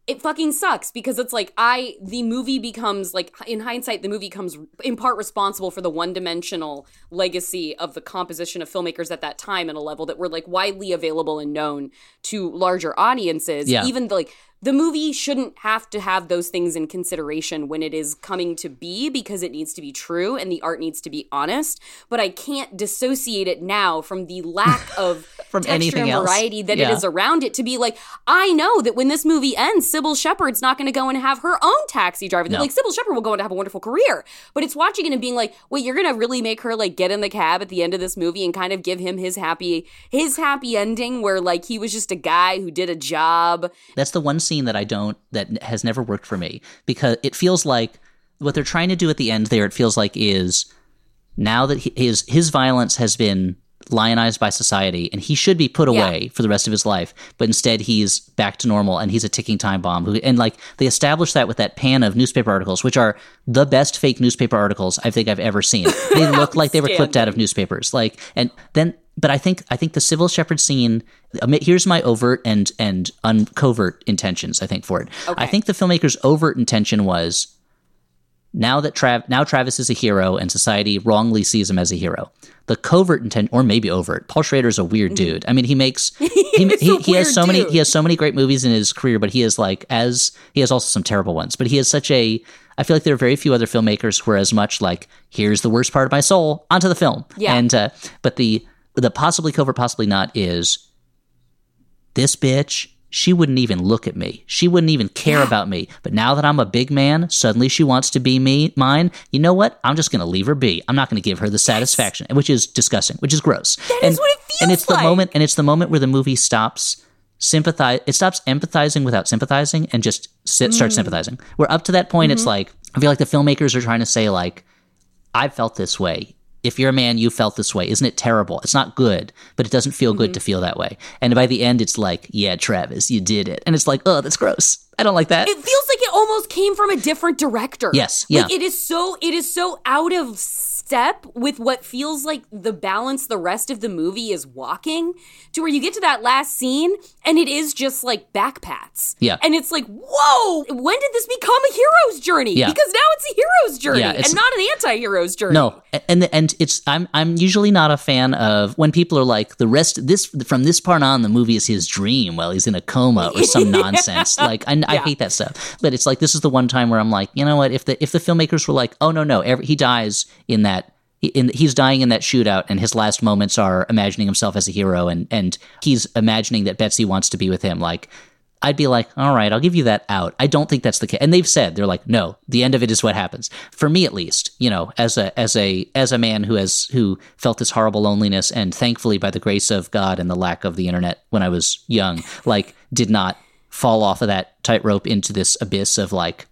it fucking sucks because it's like I the movie becomes like in hindsight the movie comes in part responsible for the one-dimensional legacy of the composition of filmmakers at that time at a level that were like widely available and known to larger audiences Yeah. even the, like the movie shouldn't have to have those things in consideration when it is coming to be because it needs to be true and the art needs to be honest but I can't dissociate it now from the lack of From anything else. variety that Yeah. it is around it to be like, I know that when this movie ends, Cybill Shepherd's not going to go and have her own taxi driver. No. Like Sybil Shepherd will go and have a wonderful career, but it's watching it and being like, wait, you're going to really make her like get in the cab at the end of this movie and kind of give him his happy his happy ending where like he was just a guy who did a job. That's the one scene that I don't that has never worked for me because it feels like what they're trying to do at the end there. It feels like is now that he, his his violence has been lionized by society and he should be put Yeah. away for the rest of his life but instead he's back to normal and he's a ticking time bomb and like they established that with that pan of newspaper articles which are the best fake newspaper articles i think i've ever seen they look like they were clipped out of newspapers like and then but i think i think the Cybill Shepherd scene here's my overt and and uncovert intentions i think for it i think the filmmaker's overt intention was now that Trav now Travis is a hero and society wrongly sees him as a hero. The covert intent, or maybe overt. Paul Schrader is a weird dude. I mean, he makes he he, he has so many he has so many great movies in his career, but he is like as he has also some terrible ones. But he is such a I feel like there are very few other filmmakers who are as much like here's the worst part of my soul onto the film. Yeah. And uh, but the the possibly covert, possibly not is this bitch she wouldn't even look at me she wouldn't even care about me but now that i'm a big man suddenly she wants to be me mine you know what i'm just going to leave her be i'm not going to give her the satisfaction which is disgusting which is gross that and, is what it feels and it's like. the moment and it's the moment where the movie stops sympathize it stops empathizing without sympathizing and just sit, starts Mm. sympathizing where up to that point it's Mhm. like i feel like the filmmakers are trying to say like I've felt this way. If you're a man, you felt this way. Isn't it terrible? It's not good, but it doesn't feel Mm-hmm. good to feel that way. And by the end, it's like, yeah, Travis, you did it. And it's like, oh, that's gross. I don't like that. It feels like it almost came from a different director. Yes, Like yeah. it is so it is so out of step with what feels like the balance the rest of the movie is walking to where you get to that last scene and it is just like backpats. Yeah. And it's like, whoa, when did this become a hero's journey? Yeah. Because now it's a hero's journey Yeah, and not an anti-hero's journey. No, and and it's I'm I'm usually not a fan of when people are like the rest this from this part on the movie is his dream while he's in a coma or some nonsense. Like I, I hate that stuff. But it's like this is the one time where I'm like, you know what? If the if the filmmakers were like, oh no no, every, he dies in that. In, he's dying in that shootout, and his last moments are imagining himself as a hero, and and he's imagining that Betsy wants to be with him. Like, I'd be like, all right, I'll give you that out. I don't think that's the case. And they've said they're like, no, the end of it is what happens. For me, at least, you know, as a as a as a man who has who felt this horrible loneliness, and thankfully, by the grace of God and the lack of the internet when I was young, like, did not fall off of that tightrope into this abyss of like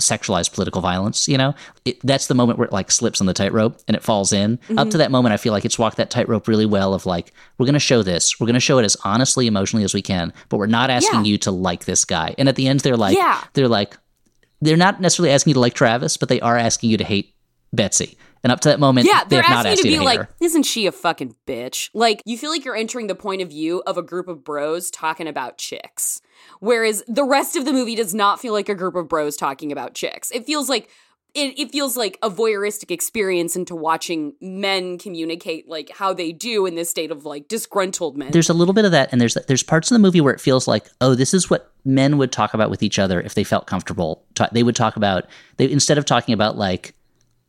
sexualized political violence you know it, that's the moment where it like slips on the tightrope and it falls in mm-hmm. up to that moment i feel like it's walked that tightrope really well of like we're going to show this we're going to show it as honestly emotionally as we can but we're not asking yeah. you to like this guy and at the end they're like yeah. they're like they're not necessarily asking you to like travis but they are asking you to hate betsy and up to that moment, yeah, they're not asking you to be to like, her. "Isn't she a fucking bitch?" Like, you feel like you're entering the point of view of a group of bros talking about chicks, whereas the rest of the movie does not feel like a group of bros talking about chicks. It feels like it, it feels like a voyeuristic experience into watching men communicate like how they do in this state of like disgruntled men. There's a little bit of that, and there's there's parts of the movie where it feels like, oh, this is what men would talk about with each other if they felt comfortable. They would talk about they instead of talking about like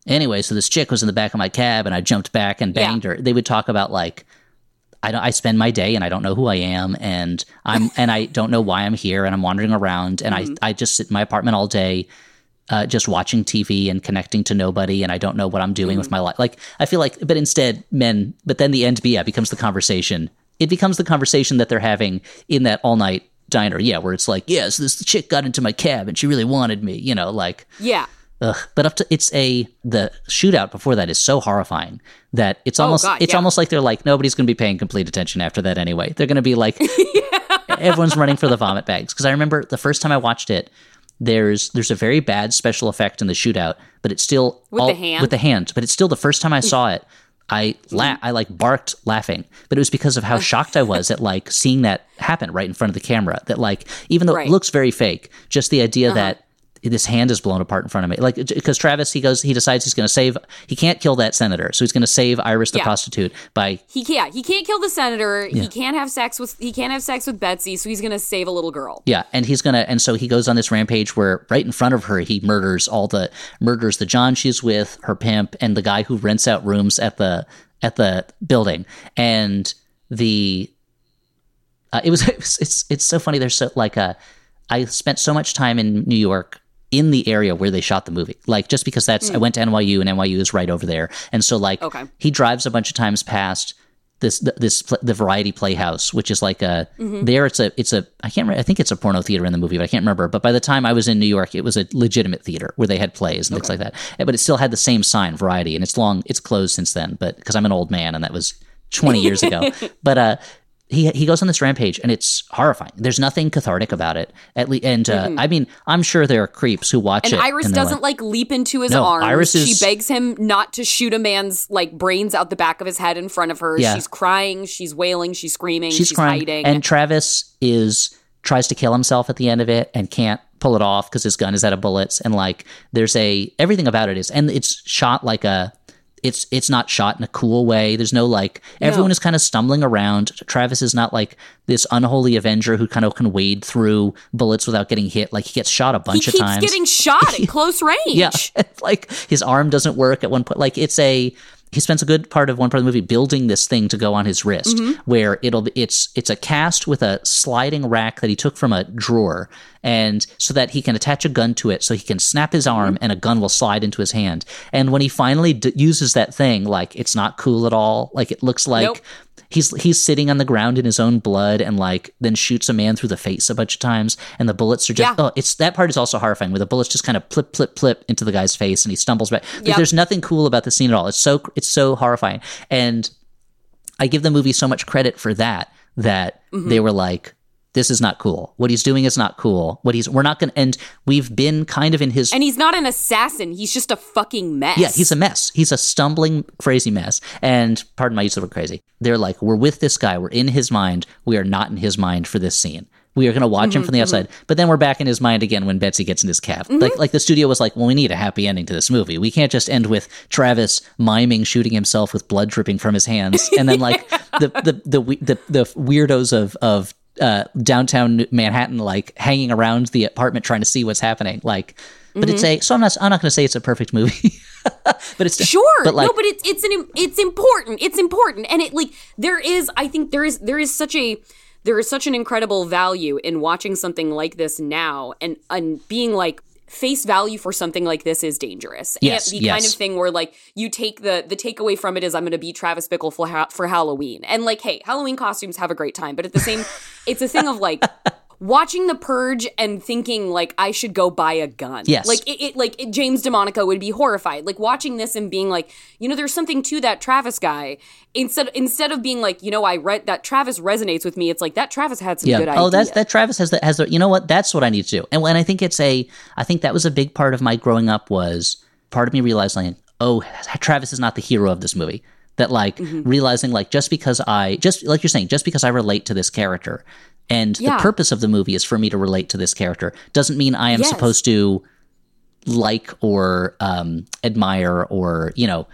Anyway, so this chick was in the back of my cab and I jumped back and banged yeah. her. They would talk about like I don't I spend my day and I don't know who I am and I'm and I don't know why I'm here and I'm wandering around and mm-hmm. I I just sit in my apartment all day uh, just watching TV and connecting to nobody and I don't know what I'm doing mm-hmm. with my life. Like I feel like but instead men but then the end yeah becomes the conversation. It becomes the conversation that they're having in that all night diner. Yeah, where it's like, yes, this chick got into my cab and she really wanted me, you know, like Yeah. Ugh. But up to it's a the shootout before that is so horrifying that it's almost oh God, it's yeah. almost like they're like nobody's going to be paying complete attention after that anyway. They're going to be like yeah. everyone's running for the vomit bags because I remember the first time I watched it. There's there's a very bad special effect in the shootout, but it's still with all, the hand with the hand. But it's still the first time I saw it. I la- I like barked laughing, but it was because of how shocked I was at like seeing that happen right in front of the camera. That like even though right. it looks very fake, just the idea uh-huh. that this hand is blown apart in front of me. Like because Travis, he goes, he decides he's going to save. He can't kill that senator, so he's going to save Iris the yeah. prostitute by. He can't. He can't kill the senator. Yeah. He can't have sex with. He can't have sex with Betsy, so he's going to save a little girl. Yeah, and he's gonna, and so he goes on this rampage where right in front of her he murders all the murders the John she's with, her pimp, and the guy who rents out rooms at the at the building, and the. Uh, it was it's it's so funny. There's so like a. I spent so much time in New York in the area where they shot the movie. Like just because that's mm. I went to NYU and NYU is right over there, and so like okay. he drives a bunch of times past this this the Variety Playhouse, which is like a mm-hmm. there it's a it's a I can't remember, I think it's a porno theater in the movie, but I can't remember. But by the time I was in New York, it was a legitimate theater where they had plays and okay. things like that. But it still had the same sign, Variety, and it's long it's closed since then. But because I'm an old man and that was 20 years ago. but uh, he he goes on this rampage and it's horrifying. There's nothing cathartic about it. At least, and uh, mm-hmm. I mean, I'm sure there are creeps who watch it. and it. Iris and doesn't like, like, leap into his no, arms. Iris is, she begs him not to shoot a man's like brains out the back of his head in front of her. Yeah. She's crying, she's wailing, she's screaming, she's, she's crying. hiding. And Travis is tries to kill himself at the end of it and can't pull it off because his gun is out of bullets. And like, there's a everything about it is, and it's shot like a it's it's not shot in a cool way. There's no like everyone is kind of stumbling around. Travis is not like this unholy avenger who kind of can wade through bullets without getting hit. Like he gets shot a bunch of times. He's getting shot at close range. yeah, like his arm doesn't work at one point. Like it's a he spends a good part of one part of the movie building this thing to go on his wrist mm-hmm. where it'll it's it's a cast with a sliding rack that he took from a drawer and so that he can attach a gun to it so he can snap his arm mm-hmm. and a gun will slide into his hand and when he finally d- uses that thing like it's not cool at all like it looks like nope he's he's sitting on the ground in his own blood and like then shoots a man through the face a bunch of times and the bullets are just yeah. oh it's that part is also horrifying where the bullets just kind of plip plip plip into the guy's face and he stumbles back yep. there's nothing cool about the scene at all it's so it's so horrifying and i give the movie so much credit for that that mm-hmm. they were like this is not cool. What he's doing is not cool. What he's we're not going to and we've been kind of in his And he's not an assassin. He's just a fucking mess. Yeah, he's a mess. He's a stumbling crazy mess. And pardon my use of the word crazy. They're like we're with this guy. We're in his mind. We are not in his mind for this scene. We are going to watch mm-hmm, him from the outside, mm-hmm. but then we're back in his mind again when Betsy gets in his cab. Mm-hmm. Like, like the studio was like, well, we need a happy ending to this movie. We can't just end with Travis miming shooting himself with blood dripping from his hands, and then like the, the the the the weirdos of of uh, downtown Manhattan, like hanging around the apartment trying to see what's happening. Like, but mm-hmm. it's a so I'm not I'm not going to say it's a perfect movie, but it's sure. But like, no, but it's it's an it's important. It's important, and it like there is I think there is there is such a there is such an incredible value in watching something like this now and and being like face value for something like this is dangerous. Yes, and the kind of thing where like you take the the takeaway from it is I'm going to be Travis Bickle for ha- for Halloween. And like hey, Halloween costumes have a great time, but at the same it's a thing of like watching the purge and thinking like I should go buy a gun. Yes. Like it, it like it, James DeMonaco would be horrified. Like watching this and being like, you know, there's something to that Travis guy. Instead instead of being like, you know, I read that Travis resonates with me, it's like that Travis had some yeah. good oh, ideas. that's that Travis has that has the. You know what? That's what I need to do. And when I think it's a, I think that was a big part of my growing up was part of me realizing, oh, Travis is not the hero of this movie. That like Mm-hmm. realizing like just because I just like you're saying just because I relate to this character and Yeah. the purpose of the movie is for me to relate to this character doesn't mean I am Yes. supposed to like or um, admire or you know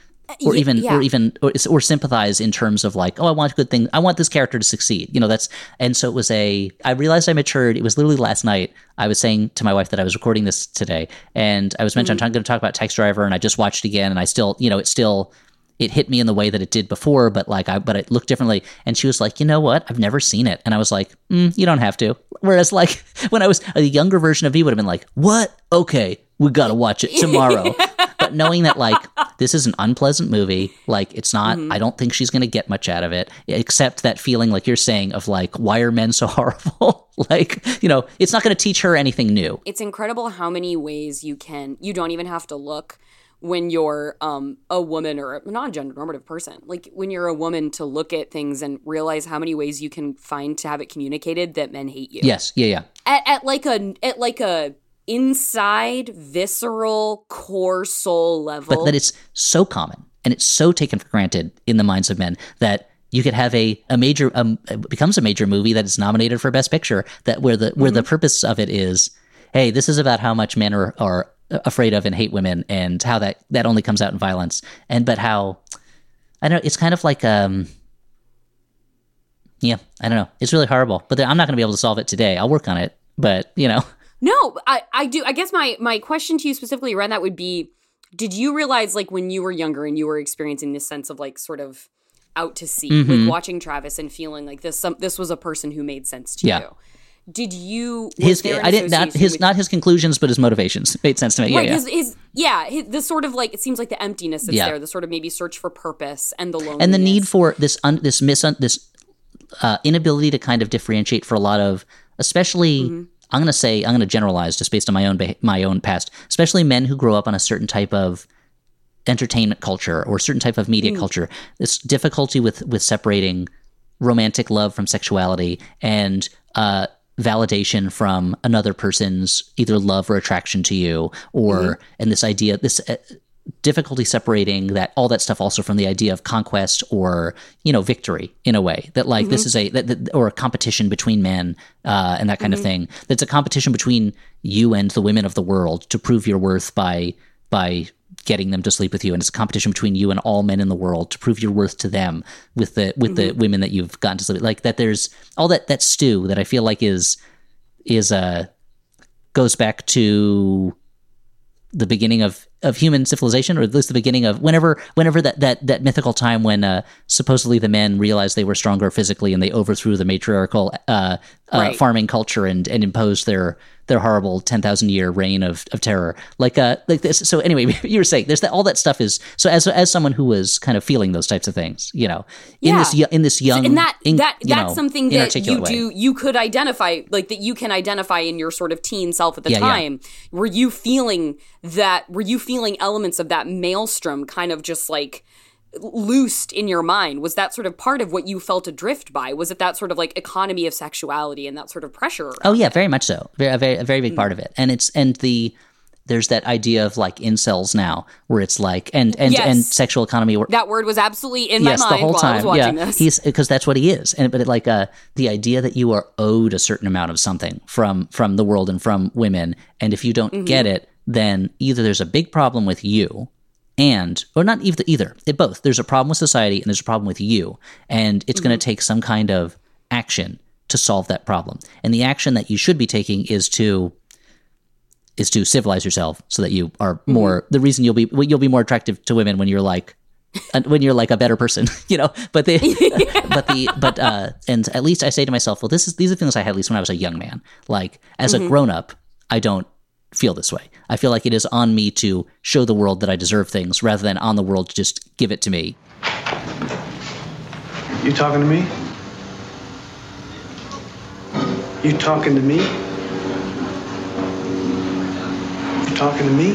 or even yeah. or even or, or sympathize in terms of like oh I want good thing I want this character to succeed you know that's and so it was a I realized I matured it was literally last night I was saying to my wife that I was recording this today and I was mentioning I'm going to talk about Taxi Driver and I just watched again and I still you know it still it hit me in the way that it did before, but like I, but it looked differently. And she was like, you know what? I've never seen it. And I was like, mm, you don't have to. Whereas like when I was a younger version of me would have been like, what? Okay, we got to watch it tomorrow. but knowing that like this is an unpleasant movie, like it's not, I don't think she's going to get much out of it, except that feeling like you're saying of like, why are men so horrible? like, you know, it's not going to teach her anything new. it's incredible how many ways you can you don't even have to look when you're um a woman or a non-gender normative person like when you're a woman to look at things and realize how many ways you can find to have it communicated that men hate you Yes. Yeah. Yeah. at, at like a at like a inside visceral core soul level but that it's so common and it's so taken for granted in the minds of men that you could have a, a major um, becomes a major movie that is nominated for best picture that where the where the purpose of it is hey this is about how much men are are afraid of and hate women and how that that only comes out in violence and but how i don't know it's kind of like um yeah i don't know it's really horrible but i'm not going to be able to solve it today i'll work on it but you know No, I, I do. I guess my my question to you specifically around that would be: Did you realize, like, when you were younger and you were experiencing this sense of like sort of out to sea, Mhm. like watching Travis and feeling like this some this was a person who made sense to Yeah. you? Did you? his i didn't not his with- not his conclusions but his motivations made sense to me yeah, right, yeah. his, his yeah, his, the sort of like it seems like the emptiness that's Yeah. there, the sort of maybe search for purpose and the loneliness and the need for this un, this mis this uh, inability to kind of differentiate for a lot of especially Mm-hmm. I'm going to say I'm going to generalize just based on my own my own past especially men who grow up on a certain type of entertainment culture or a certain type of media Mm. culture this difficulty with with separating romantic love from sexuality and uh validation from another person's either love or attraction to you or Mm-hmm. and this idea this uh, difficulty separating that all that stuff also from the idea of conquest or you know victory in a way that like this Mhm. is a that, that, or a competition between men uh, and that kind of Mhm. thing that's a competition between you and the women of the world to prove your worth by by getting them to sleep with you and it's a competition between you and all men in the world to prove your worth to them with the with the Mhm. women that you've gotten to sleep with. like that there's all that that stew that i feel like is is uh goes back to the beginning of of human civilization, or at least the beginning of whenever whenever that that that mythical time when uh, supposedly the men realized they were stronger physically and they overthrew the matriarchal uh, uh, Right. farming culture and and imposed their their horrible ten thousand year reign of, of terror. Like uh like this. So anyway, you were saying there's that all that stuff is so as as someone who was kind of feeling those types of things, you know, in this Yeah. yo- in this young and that in- that that's know, something that you way. do you could identify like that you can identify in your sort of teen self at the Yeah, yeah. time were you feeling that were you feeling elements of that maelstrom kind of just like loosed in your mind was that sort of part of what you felt adrift by was it that sort of like economy of sexuality and that sort of pressure Oh yeah, very much so. Very, a very, a very big Mm. part of it, and it's and the there's that idea of like incels now, where it's like and and Yes. and sexual economy. Where, that word was absolutely in yes, my mind the whole time. I was watching yeah, this he's because that's what he is. And but it, like uh, the idea that you are owed a certain amount of something from from the world and from women, and if you don't Mm-hmm. get it, then either there's a big problem with you. And, or not either, either. It both. There's a problem with society and there's a problem with you. And it's going to take some kind of action to solve that problem. And the action that you should be taking is to is to civilize yourself so that you are more the reason you'll be you'll be more attractive to women when you're like when you're like a better person, you know. But the but the but uh, and at least I say to myself, well, this is these are things I had at least when I was a young man. Like as Mhm. a grown up, I don't feel this way. I feel like it is on me to show the world that I deserve things rather than on the world to just give it to me. You talking to me? You talking to me? You talking to me?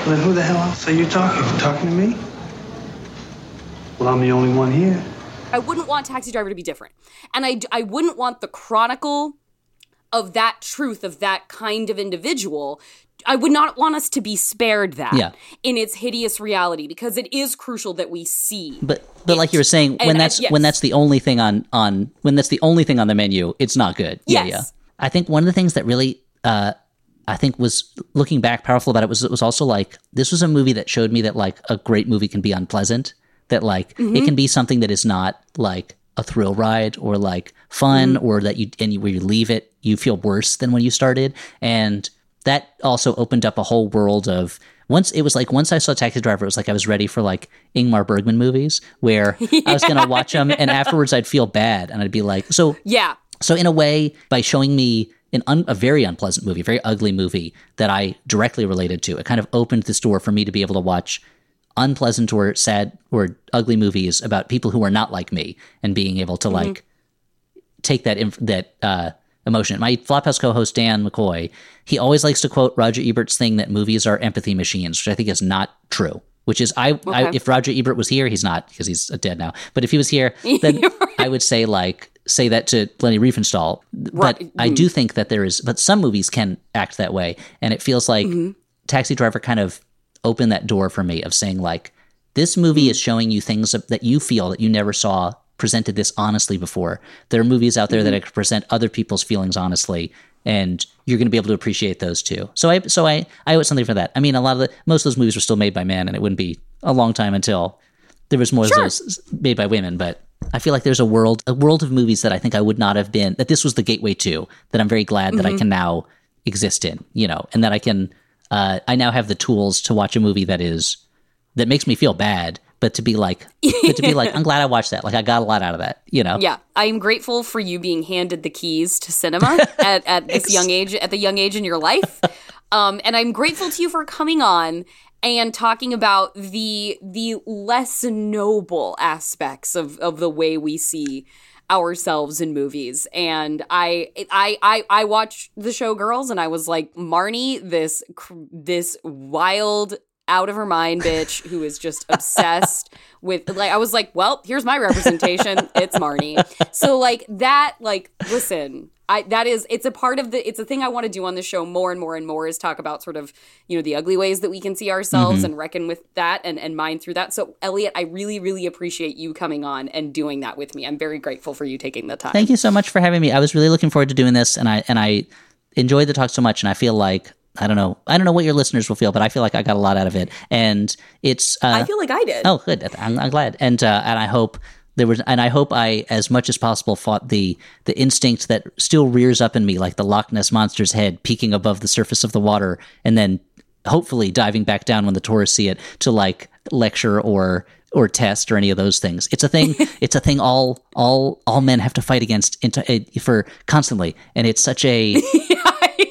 Well, then who the hell else are you talking? You talking to me? Well, I'm the only one here. I wouldn't want Taxi Driver to be different. And I, I wouldn't want the chronicle of that truth of that kind of individual. I would not want us to be spared that Yeah. in its hideous reality because it is crucial that we see. But but like you were saying, when And- that's and- yes. when that's the only thing on on when that's the only thing on the menu, it's not good. Yeah, Yes. yeah. I think one of the things that really uh I think was looking back powerful about it was it was also like this was a movie that showed me that like a great movie can be unpleasant. That like it Mhm. can be something that is not like a thrill ride or like fun Mhm. or that you and you, where you leave it you feel worse than when you started and that also opened up a whole world of once it was like once I saw Taxi Driver, it was like I was ready for like Ingmar Bergman movies where I was gonna watch them and afterwards I'd feel bad and I'd be like, so Yeah. so in a way, by showing me an un, a very unpleasant movie, a very ugly movie that I directly related to, it kind of opened this door for me to be able to watch unpleasant or sad or ugly movies about people who are not like me and being able to mm-hmm. like take that inf- that uh, emotion. My Flop House co-host Dan McCoy, he always likes to quote Roger Ebert's thing that movies are empathy machines, which I think is not true. Which is I, I if Roger Ebert was here, he's not because he's dead now. But if he was here, then I would say like say that to Leni Riefenstahl. But. I do mm-hmm. think that there is, but some movies can act that way, and it feels like mm-hmm. Taxi Driver kind of opened that door for me of saying like this movie is showing you things that you feel that you never saw presented this honestly before. There are movies out there that Mhm. could present other people's feelings honestly, and you're going to be able to appreciate those too. So I, so I, I owe it something for that. I mean, a lot of the most of those movies were still made by men, and it wouldn't be a long time until there was more of those made by women. But I feel like there's a world, a world of movies that I think I would not have been. That this was the gateway to. That I'm very glad that I Mhm. can now exist in. You know, and that I can. Uh, I now have the tools to watch a movie that is that makes me feel bad, but to be like, but to be like, I'm glad I watched that. Like I got a lot out of that. You know. Yeah, I am grateful for you being handed the keys to cinema at, at this young age, at the young age in your life, um, and I'm grateful to you for coming on and talking about the the less noble aspects of of the way we see ourselves in movies. And I I I I watched the show Girls, and I was like, Marnie, this this wild out of her mind bitch who is just obsessed with like I was like, well, here's my representation. It's Marnie. So like that like listen, I that is it's a part of the it's a thing I want to do on the show more and more and more is talk about sort of, you know, the ugly ways that we can see ourselves Mhm. and reckon with that and and mine through that. So Elliott, I really really appreciate you coming on and doing that with me. I'm very grateful for you taking the time. Thank you so much for having me. I was really looking forward to doing this, and I and I enjoyed the talk so much, and I feel like I don't know, I don't know what your listeners will feel, but I feel like I got a lot out of it, and it's. Uh, I feel like I did. Oh, good. I'm, I'm glad, and uh, and I hope there was, and I hope I, as much as possible, fought the the instinct that still rears up in me, like the Loch Ness monster's head peeking above the surface of the water, and then hopefully diving back down when the tourists see it to like lecture or or test or any of those things. It's a thing. it's a thing. All all all men have to fight against into, uh, for constantly, and it's such a.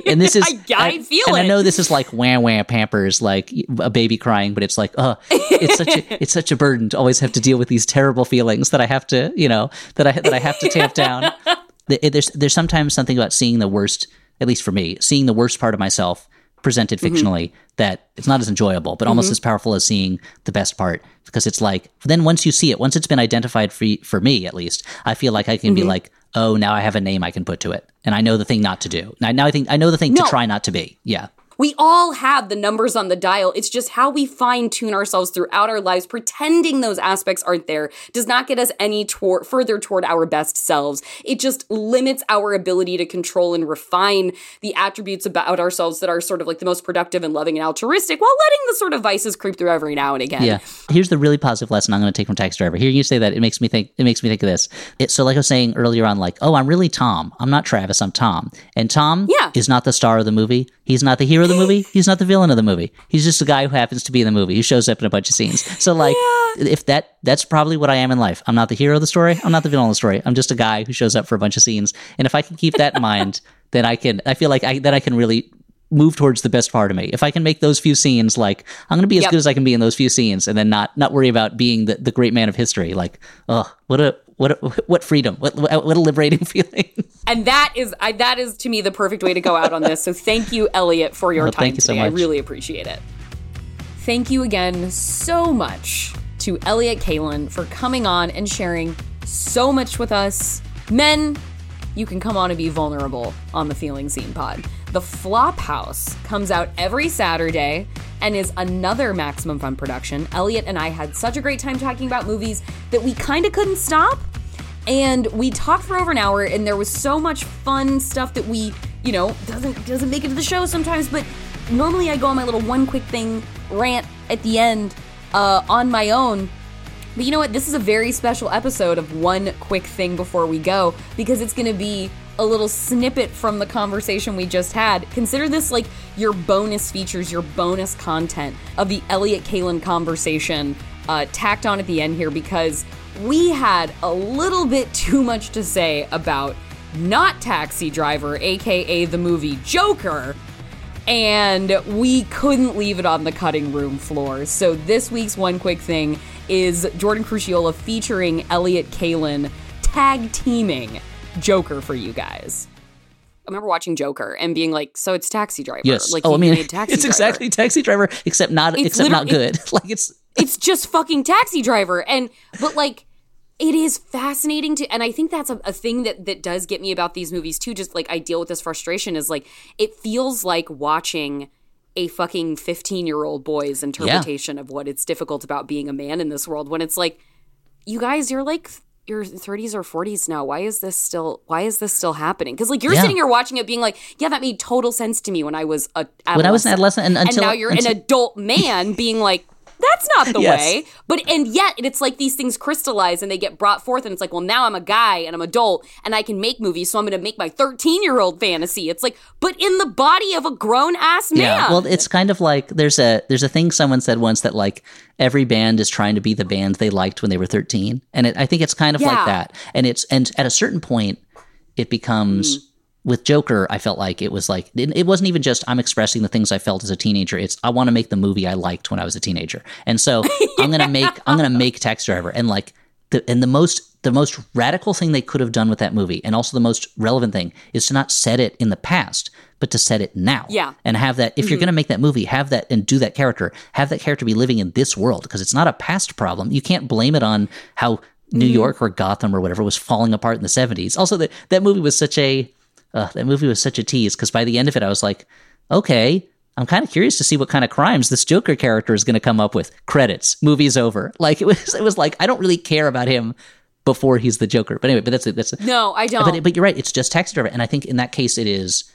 And this is I- I feel and I know this is like wham wham pampers, like a baby crying, but it's like, oh, it's such a it's such a burden to always have to deal with these terrible feelings that I have to, you know, that I that I have to tamp down. There's there's sometimes something about seeing the worst, at least for me, seeing the worst part of myself presented Mhm. fictionally that it's not as enjoyable, but almost Mhm. as powerful as seeing the best part because it's like then once you see it, once it's been identified for for me at least, I feel like I can be Mhm. like, oh, now I have a name I can put to it, and I know the thing not to do. Now, now I think I know the thing No. to try not to be. Yeah. We all have the numbers on the dial. It's just how we fine tune ourselves throughout our lives. Pretending those aspects aren't there does not get us any tor- further toward our best selves. It just limits our ability to control and refine the attributes about ourselves that are sort of like the most productive and loving and altruistic while letting the sort of vices creep through every now and again. Yeah. Here's the really positive lesson I'm going to take from Taxi Driver. Hearing you say that, it makes me think. It makes me think of this. It, so, like I was saying earlier on, like, oh, I'm really Tom. I'm not Travis. I'm Tom. And Tom Yeah. is not the star of the movie. He's not the hero the movie. He's not the villain of the movie. He's just a guy who happens to be in the movie. He shows up in a bunch of scenes. So like, if that that's probably what I am in life. I'm not the hero of the story. I'm not the villain of the story. I'm just a guy who shows up for a bunch of scenes. And if I can keep that in mind, then I can. I feel like I then I can really move towards the best part of me. If I can make those few scenes like I'm going to be as Yep. good as I can be in those few scenes, and then not not worry about being the, the great man of history. Like, oh, what a what what freedom! What what a liberating feeling. And that is I, that is to me the perfect way to go out on this. So thank you, Elliott, for your Well, time thank you so today. I really appreciate it. Thank you again so much to Elliott Kalan for coming on and sharing so much with us. Men, you can come on and be vulnerable on the Feeling Seen Pod. The Flop House comes out every Saturday and is another Maximum Fun production. Elliott and I had such a great time talking about movies that we kind of couldn't stop. And we talked for over an hour, and there was so much fun stuff that we, you know, doesn't doesn't make it to the show sometimes. But normally, I go on my little one quick thing rant at the end uh, on my own. But you know what? This is a very special episode of One Quick Thing Before We Go because it's going to be a little snippet from the conversation we just had. Consider this like your bonus features, your bonus content of the Elliott Kalan conversation uh, tacked on at the end here because we had a little bit too much to say about not Taxi Driver, aka the movie Joker, and we couldn't leave it on the cutting room floor. So this week's one quick thing is Jordan Crucchiola featuring Elliott Kalan tag teaming Joker for you guys. I remember watching Joker and being like, "So it's Taxi Driver." Yes. like oh, I mean, made Taxi it's Driver. exactly Taxi Driver, except not It's except not literally- good. like it's it's just fucking taxi driver and but like it is fascinating to and i think that's a, a thing that that does get me about these movies too just like i deal with this frustration is like it feels like watching a fucking 15 year old boy's interpretation of what it's difficult about being a man in this world when it's like you guys you're like your 30s or 40s now why is this still why is this still happening because like you're Yeah. sitting here watching it being like yeah that made total sense to me when i was a When I was an adolescent and until- now you're until- an adult man being like that's not the Yes. way but and yet it's like these things crystallize and they get brought forth and it's like well now i'm a guy and i'm adult and i can make movies so i'm going to make my 13 year old fantasy it's like but in the body of a grown ass man Yeah, well, it's kind of like there's a there's a thing someone said once that like every band is trying to be the band they liked when they were 13, and it, I think it's kind of Yeah. like that. And it's and at a certain point, it becomes Mm. With Joker. I felt like it was like it, it wasn't even just I'm expressing the things I felt as a teenager. It's I want to make the movie I liked when I was a teenager, and so I'm gonna make I'm gonna make Taxi Driver, and like the and the most the most radical thing they could have done with that movie, and also the most relevant thing, is to not set it in the past, but to set it now. Yeah. And have that, if you're Mhm. going to make that movie, have that and do that character, have that character be living in this world because it's not a past problem. You can't blame it on how New Mhm. York or Gotham or whatever was falling apart in the 70s. Also, that, that movie was such a, uh, that movie was such a tease because by the end of it, I was like, okay, I'm kind of curious to see what kind of crimes this Joker character is going to come up with. Credits, movie's over. Like it was, it was like, I don't really care about him before he's the Joker. But anyway, but that's it. That's no i don't But, but you're right. It's just Taxi Driver, and I think in that case it is.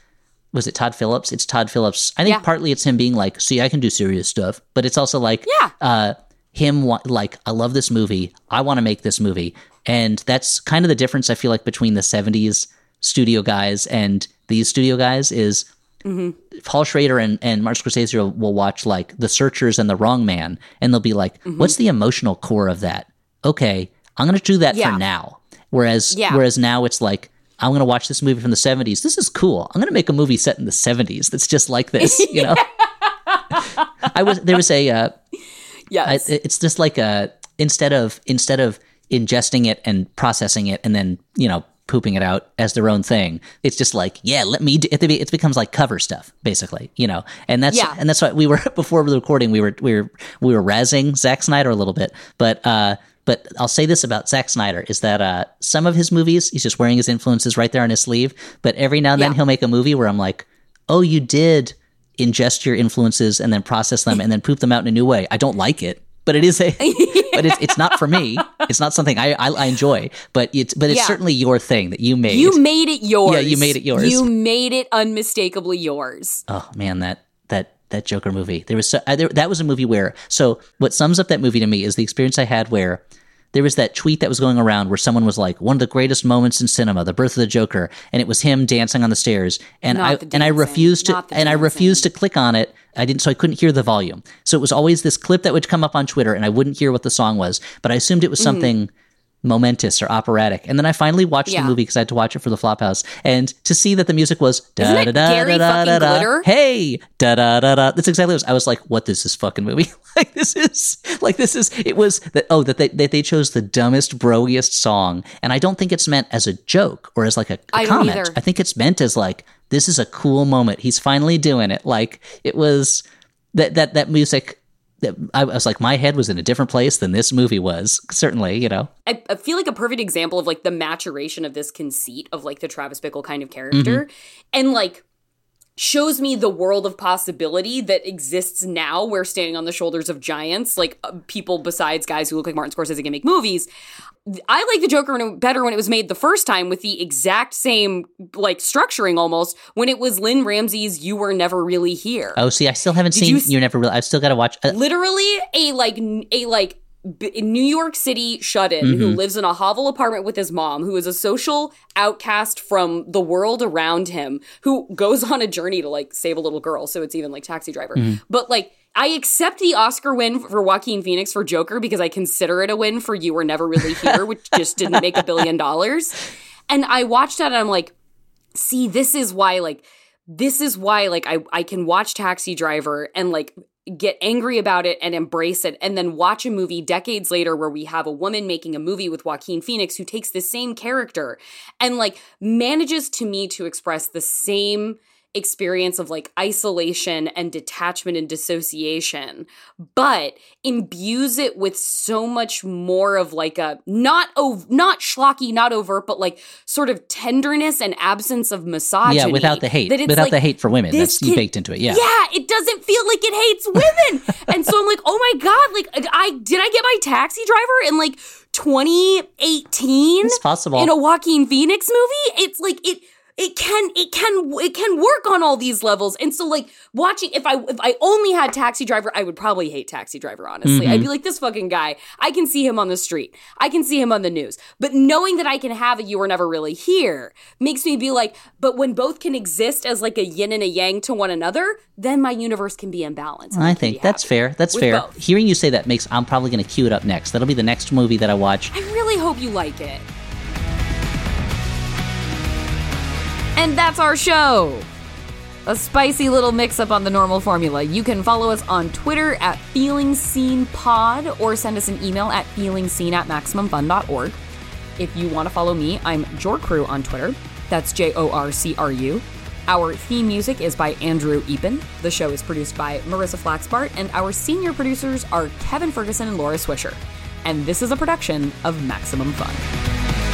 Was it Todd Phillips? It's Todd Phillips. I think Yeah. partly it's him being like, "See, I can do serious stuff," but it's also like, Yeah. uh, him wa- like, "I love this movie. I want to make this movie," and that's kind of the difference I feel like between the '70s studio guys and these studio guys is Mhm. Paul Schrader and, and Martin Scorsese will, will watch like The Searchers and The Wrong Man, and they'll be like, Mm-hmm. "What's the emotional core of that?" Okay, I'm going to do that Yeah. for now. Whereas, Yeah. whereas now it's like, I'm going to watch this movie from the 70s. This is cool. I'm going to make a movie set in the 70s that's just like this. You know, I was there was a uh, yes I, it's just like a instead of instead of ingesting it and processing it and then you know pooping it out as their own thing. It's just like, yeah, let me. Do, it, it becomes like cover stuff, basically, you know. And that's Yeah. and that's why we were before the recording. We were we were we were razzing Zack Snyder a little bit, but uh, but I'll say this about Zack Snyder is that uh, some of his movies he's just wearing his influences right there on his sleeve. But every now and then Yeah. he'll make a movie where I'm like, oh, you did ingest your influences and then process them and then poop them out in a new way. I don't like it, but it is a, but it's it's not for me. It's not something I I, I enjoy. But it's but it's Yeah. certainly your thing that you made. you made it yours Yeah, you made it yours. you made it unmistakably yours oh man, that that that Joker movie. There was so, uh, there, that was a movie where so what sums up that movie to me is the experience I had where there was that tweet that was going around where someone was like, "One of the greatest moments in cinema, the birth of the Joker," and it was him dancing on the stairs, and Not I and I refused to and I refused to click on it. I didn't, so I couldn't hear the volume. So it was always this clip that would come up on Twitter, and I wouldn't hear what the song was, but I assumed it was Mhm. something momentous or operatic. And then I finally watched Yeah. the movie because I had to watch it for the Flop House, and to see that the music was da da da Gary da da da. Glitter? Hey, da da da da. That's exactly what it was. I was like, "What is this fucking movie?" like this is like this is. It was that oh that they that they chose the dumbest broiest song, and I don't think it's meant as a joke or as like a, a I comment. either. I think it's meant as like this is a cool moment. He's finally doing it. Like it was that that that music. I was like, my head was in a different place than this movie was. Certainly, you know. I, I feel like a perfect example of like the maturation of this conceit of like the Travis Bickle kind of character, and like shows me the world of possibility that exists now. Where standing on the shoulders of giants, like uh, people besides guys who look like Martin Scorsese can make movies. I like the Joker better when it was made the first time with the exact same like structuring almost when it was Lynne Ramsay's "You Were Never Really Here." Oh, see, I still haven't Did seen. you You never really. I've still got to watch. Uh, literally a like a like b- New York City shut-in who Mhm. lives in a hovel apartment with his mom, who is a social outcast from the world around him, who goes on a journey to like save a little girl. So it's even like Taxi Driver, Mhm. but like. I accept the Oscar win for Joaquin Phoenix for Joker because I consider it a win for You Were Never Really Here, which just didn't make a billion dollars. And I watched that and I'm like, see, this is why, like, this is why, like, I, I can watch Taxi Driver and, like, get angry about it and embrace it, and then watch a movie decades later where we have a woman making a movie with Joaquin Phoenix who takes the same character and, like, manages to me to express the same experience of like isolation and detachment and dissociation but imbues it with so much more of like a not ov- not schlocky not overt but like sort of tenderness and absence of misogyny yeah, without the hate, that it's without like, the hate for women. That's kid- baked into it. Yeah. yeah, it doesn't feel like it hates women. and so I'm like, oh my god, like I did I get my taxi driver in like 2018? It's possible. In a Joaquin Phoenix movie? It's like it it can it can it can work on all these levels. And so like watching if I if I only had Taxi Driver, I would probably hate Taxi Driver honestly. Mhm. I'd be like this fucking guy. I can see him on the street. I can see him on the news. But knowing that I can have a you were never really here makes me be like, but when both can exist as like a yin and a yang to one another, then my universe can be in balance. I think that's fair. That's fair. both. Hearing you say that makes I'm probably going to cue it up next. That'll be the next movie that I watch. I really hope you like it. And that's our show. A spicy little mix up on the normal formula. You can follow us on Twitter at Feeling Seen Pod or send us an email at feelingseen at maximumfun.org. If you want to follow me, I'm Jorcru on Twitter. That's J O R C R U. Our theme music is by Andrew Epen. The show is produced by Marissa Flaxbart, and our senior producers are Kevin Ferguson and Laura Swisher. And this is a production of Maximum Fun.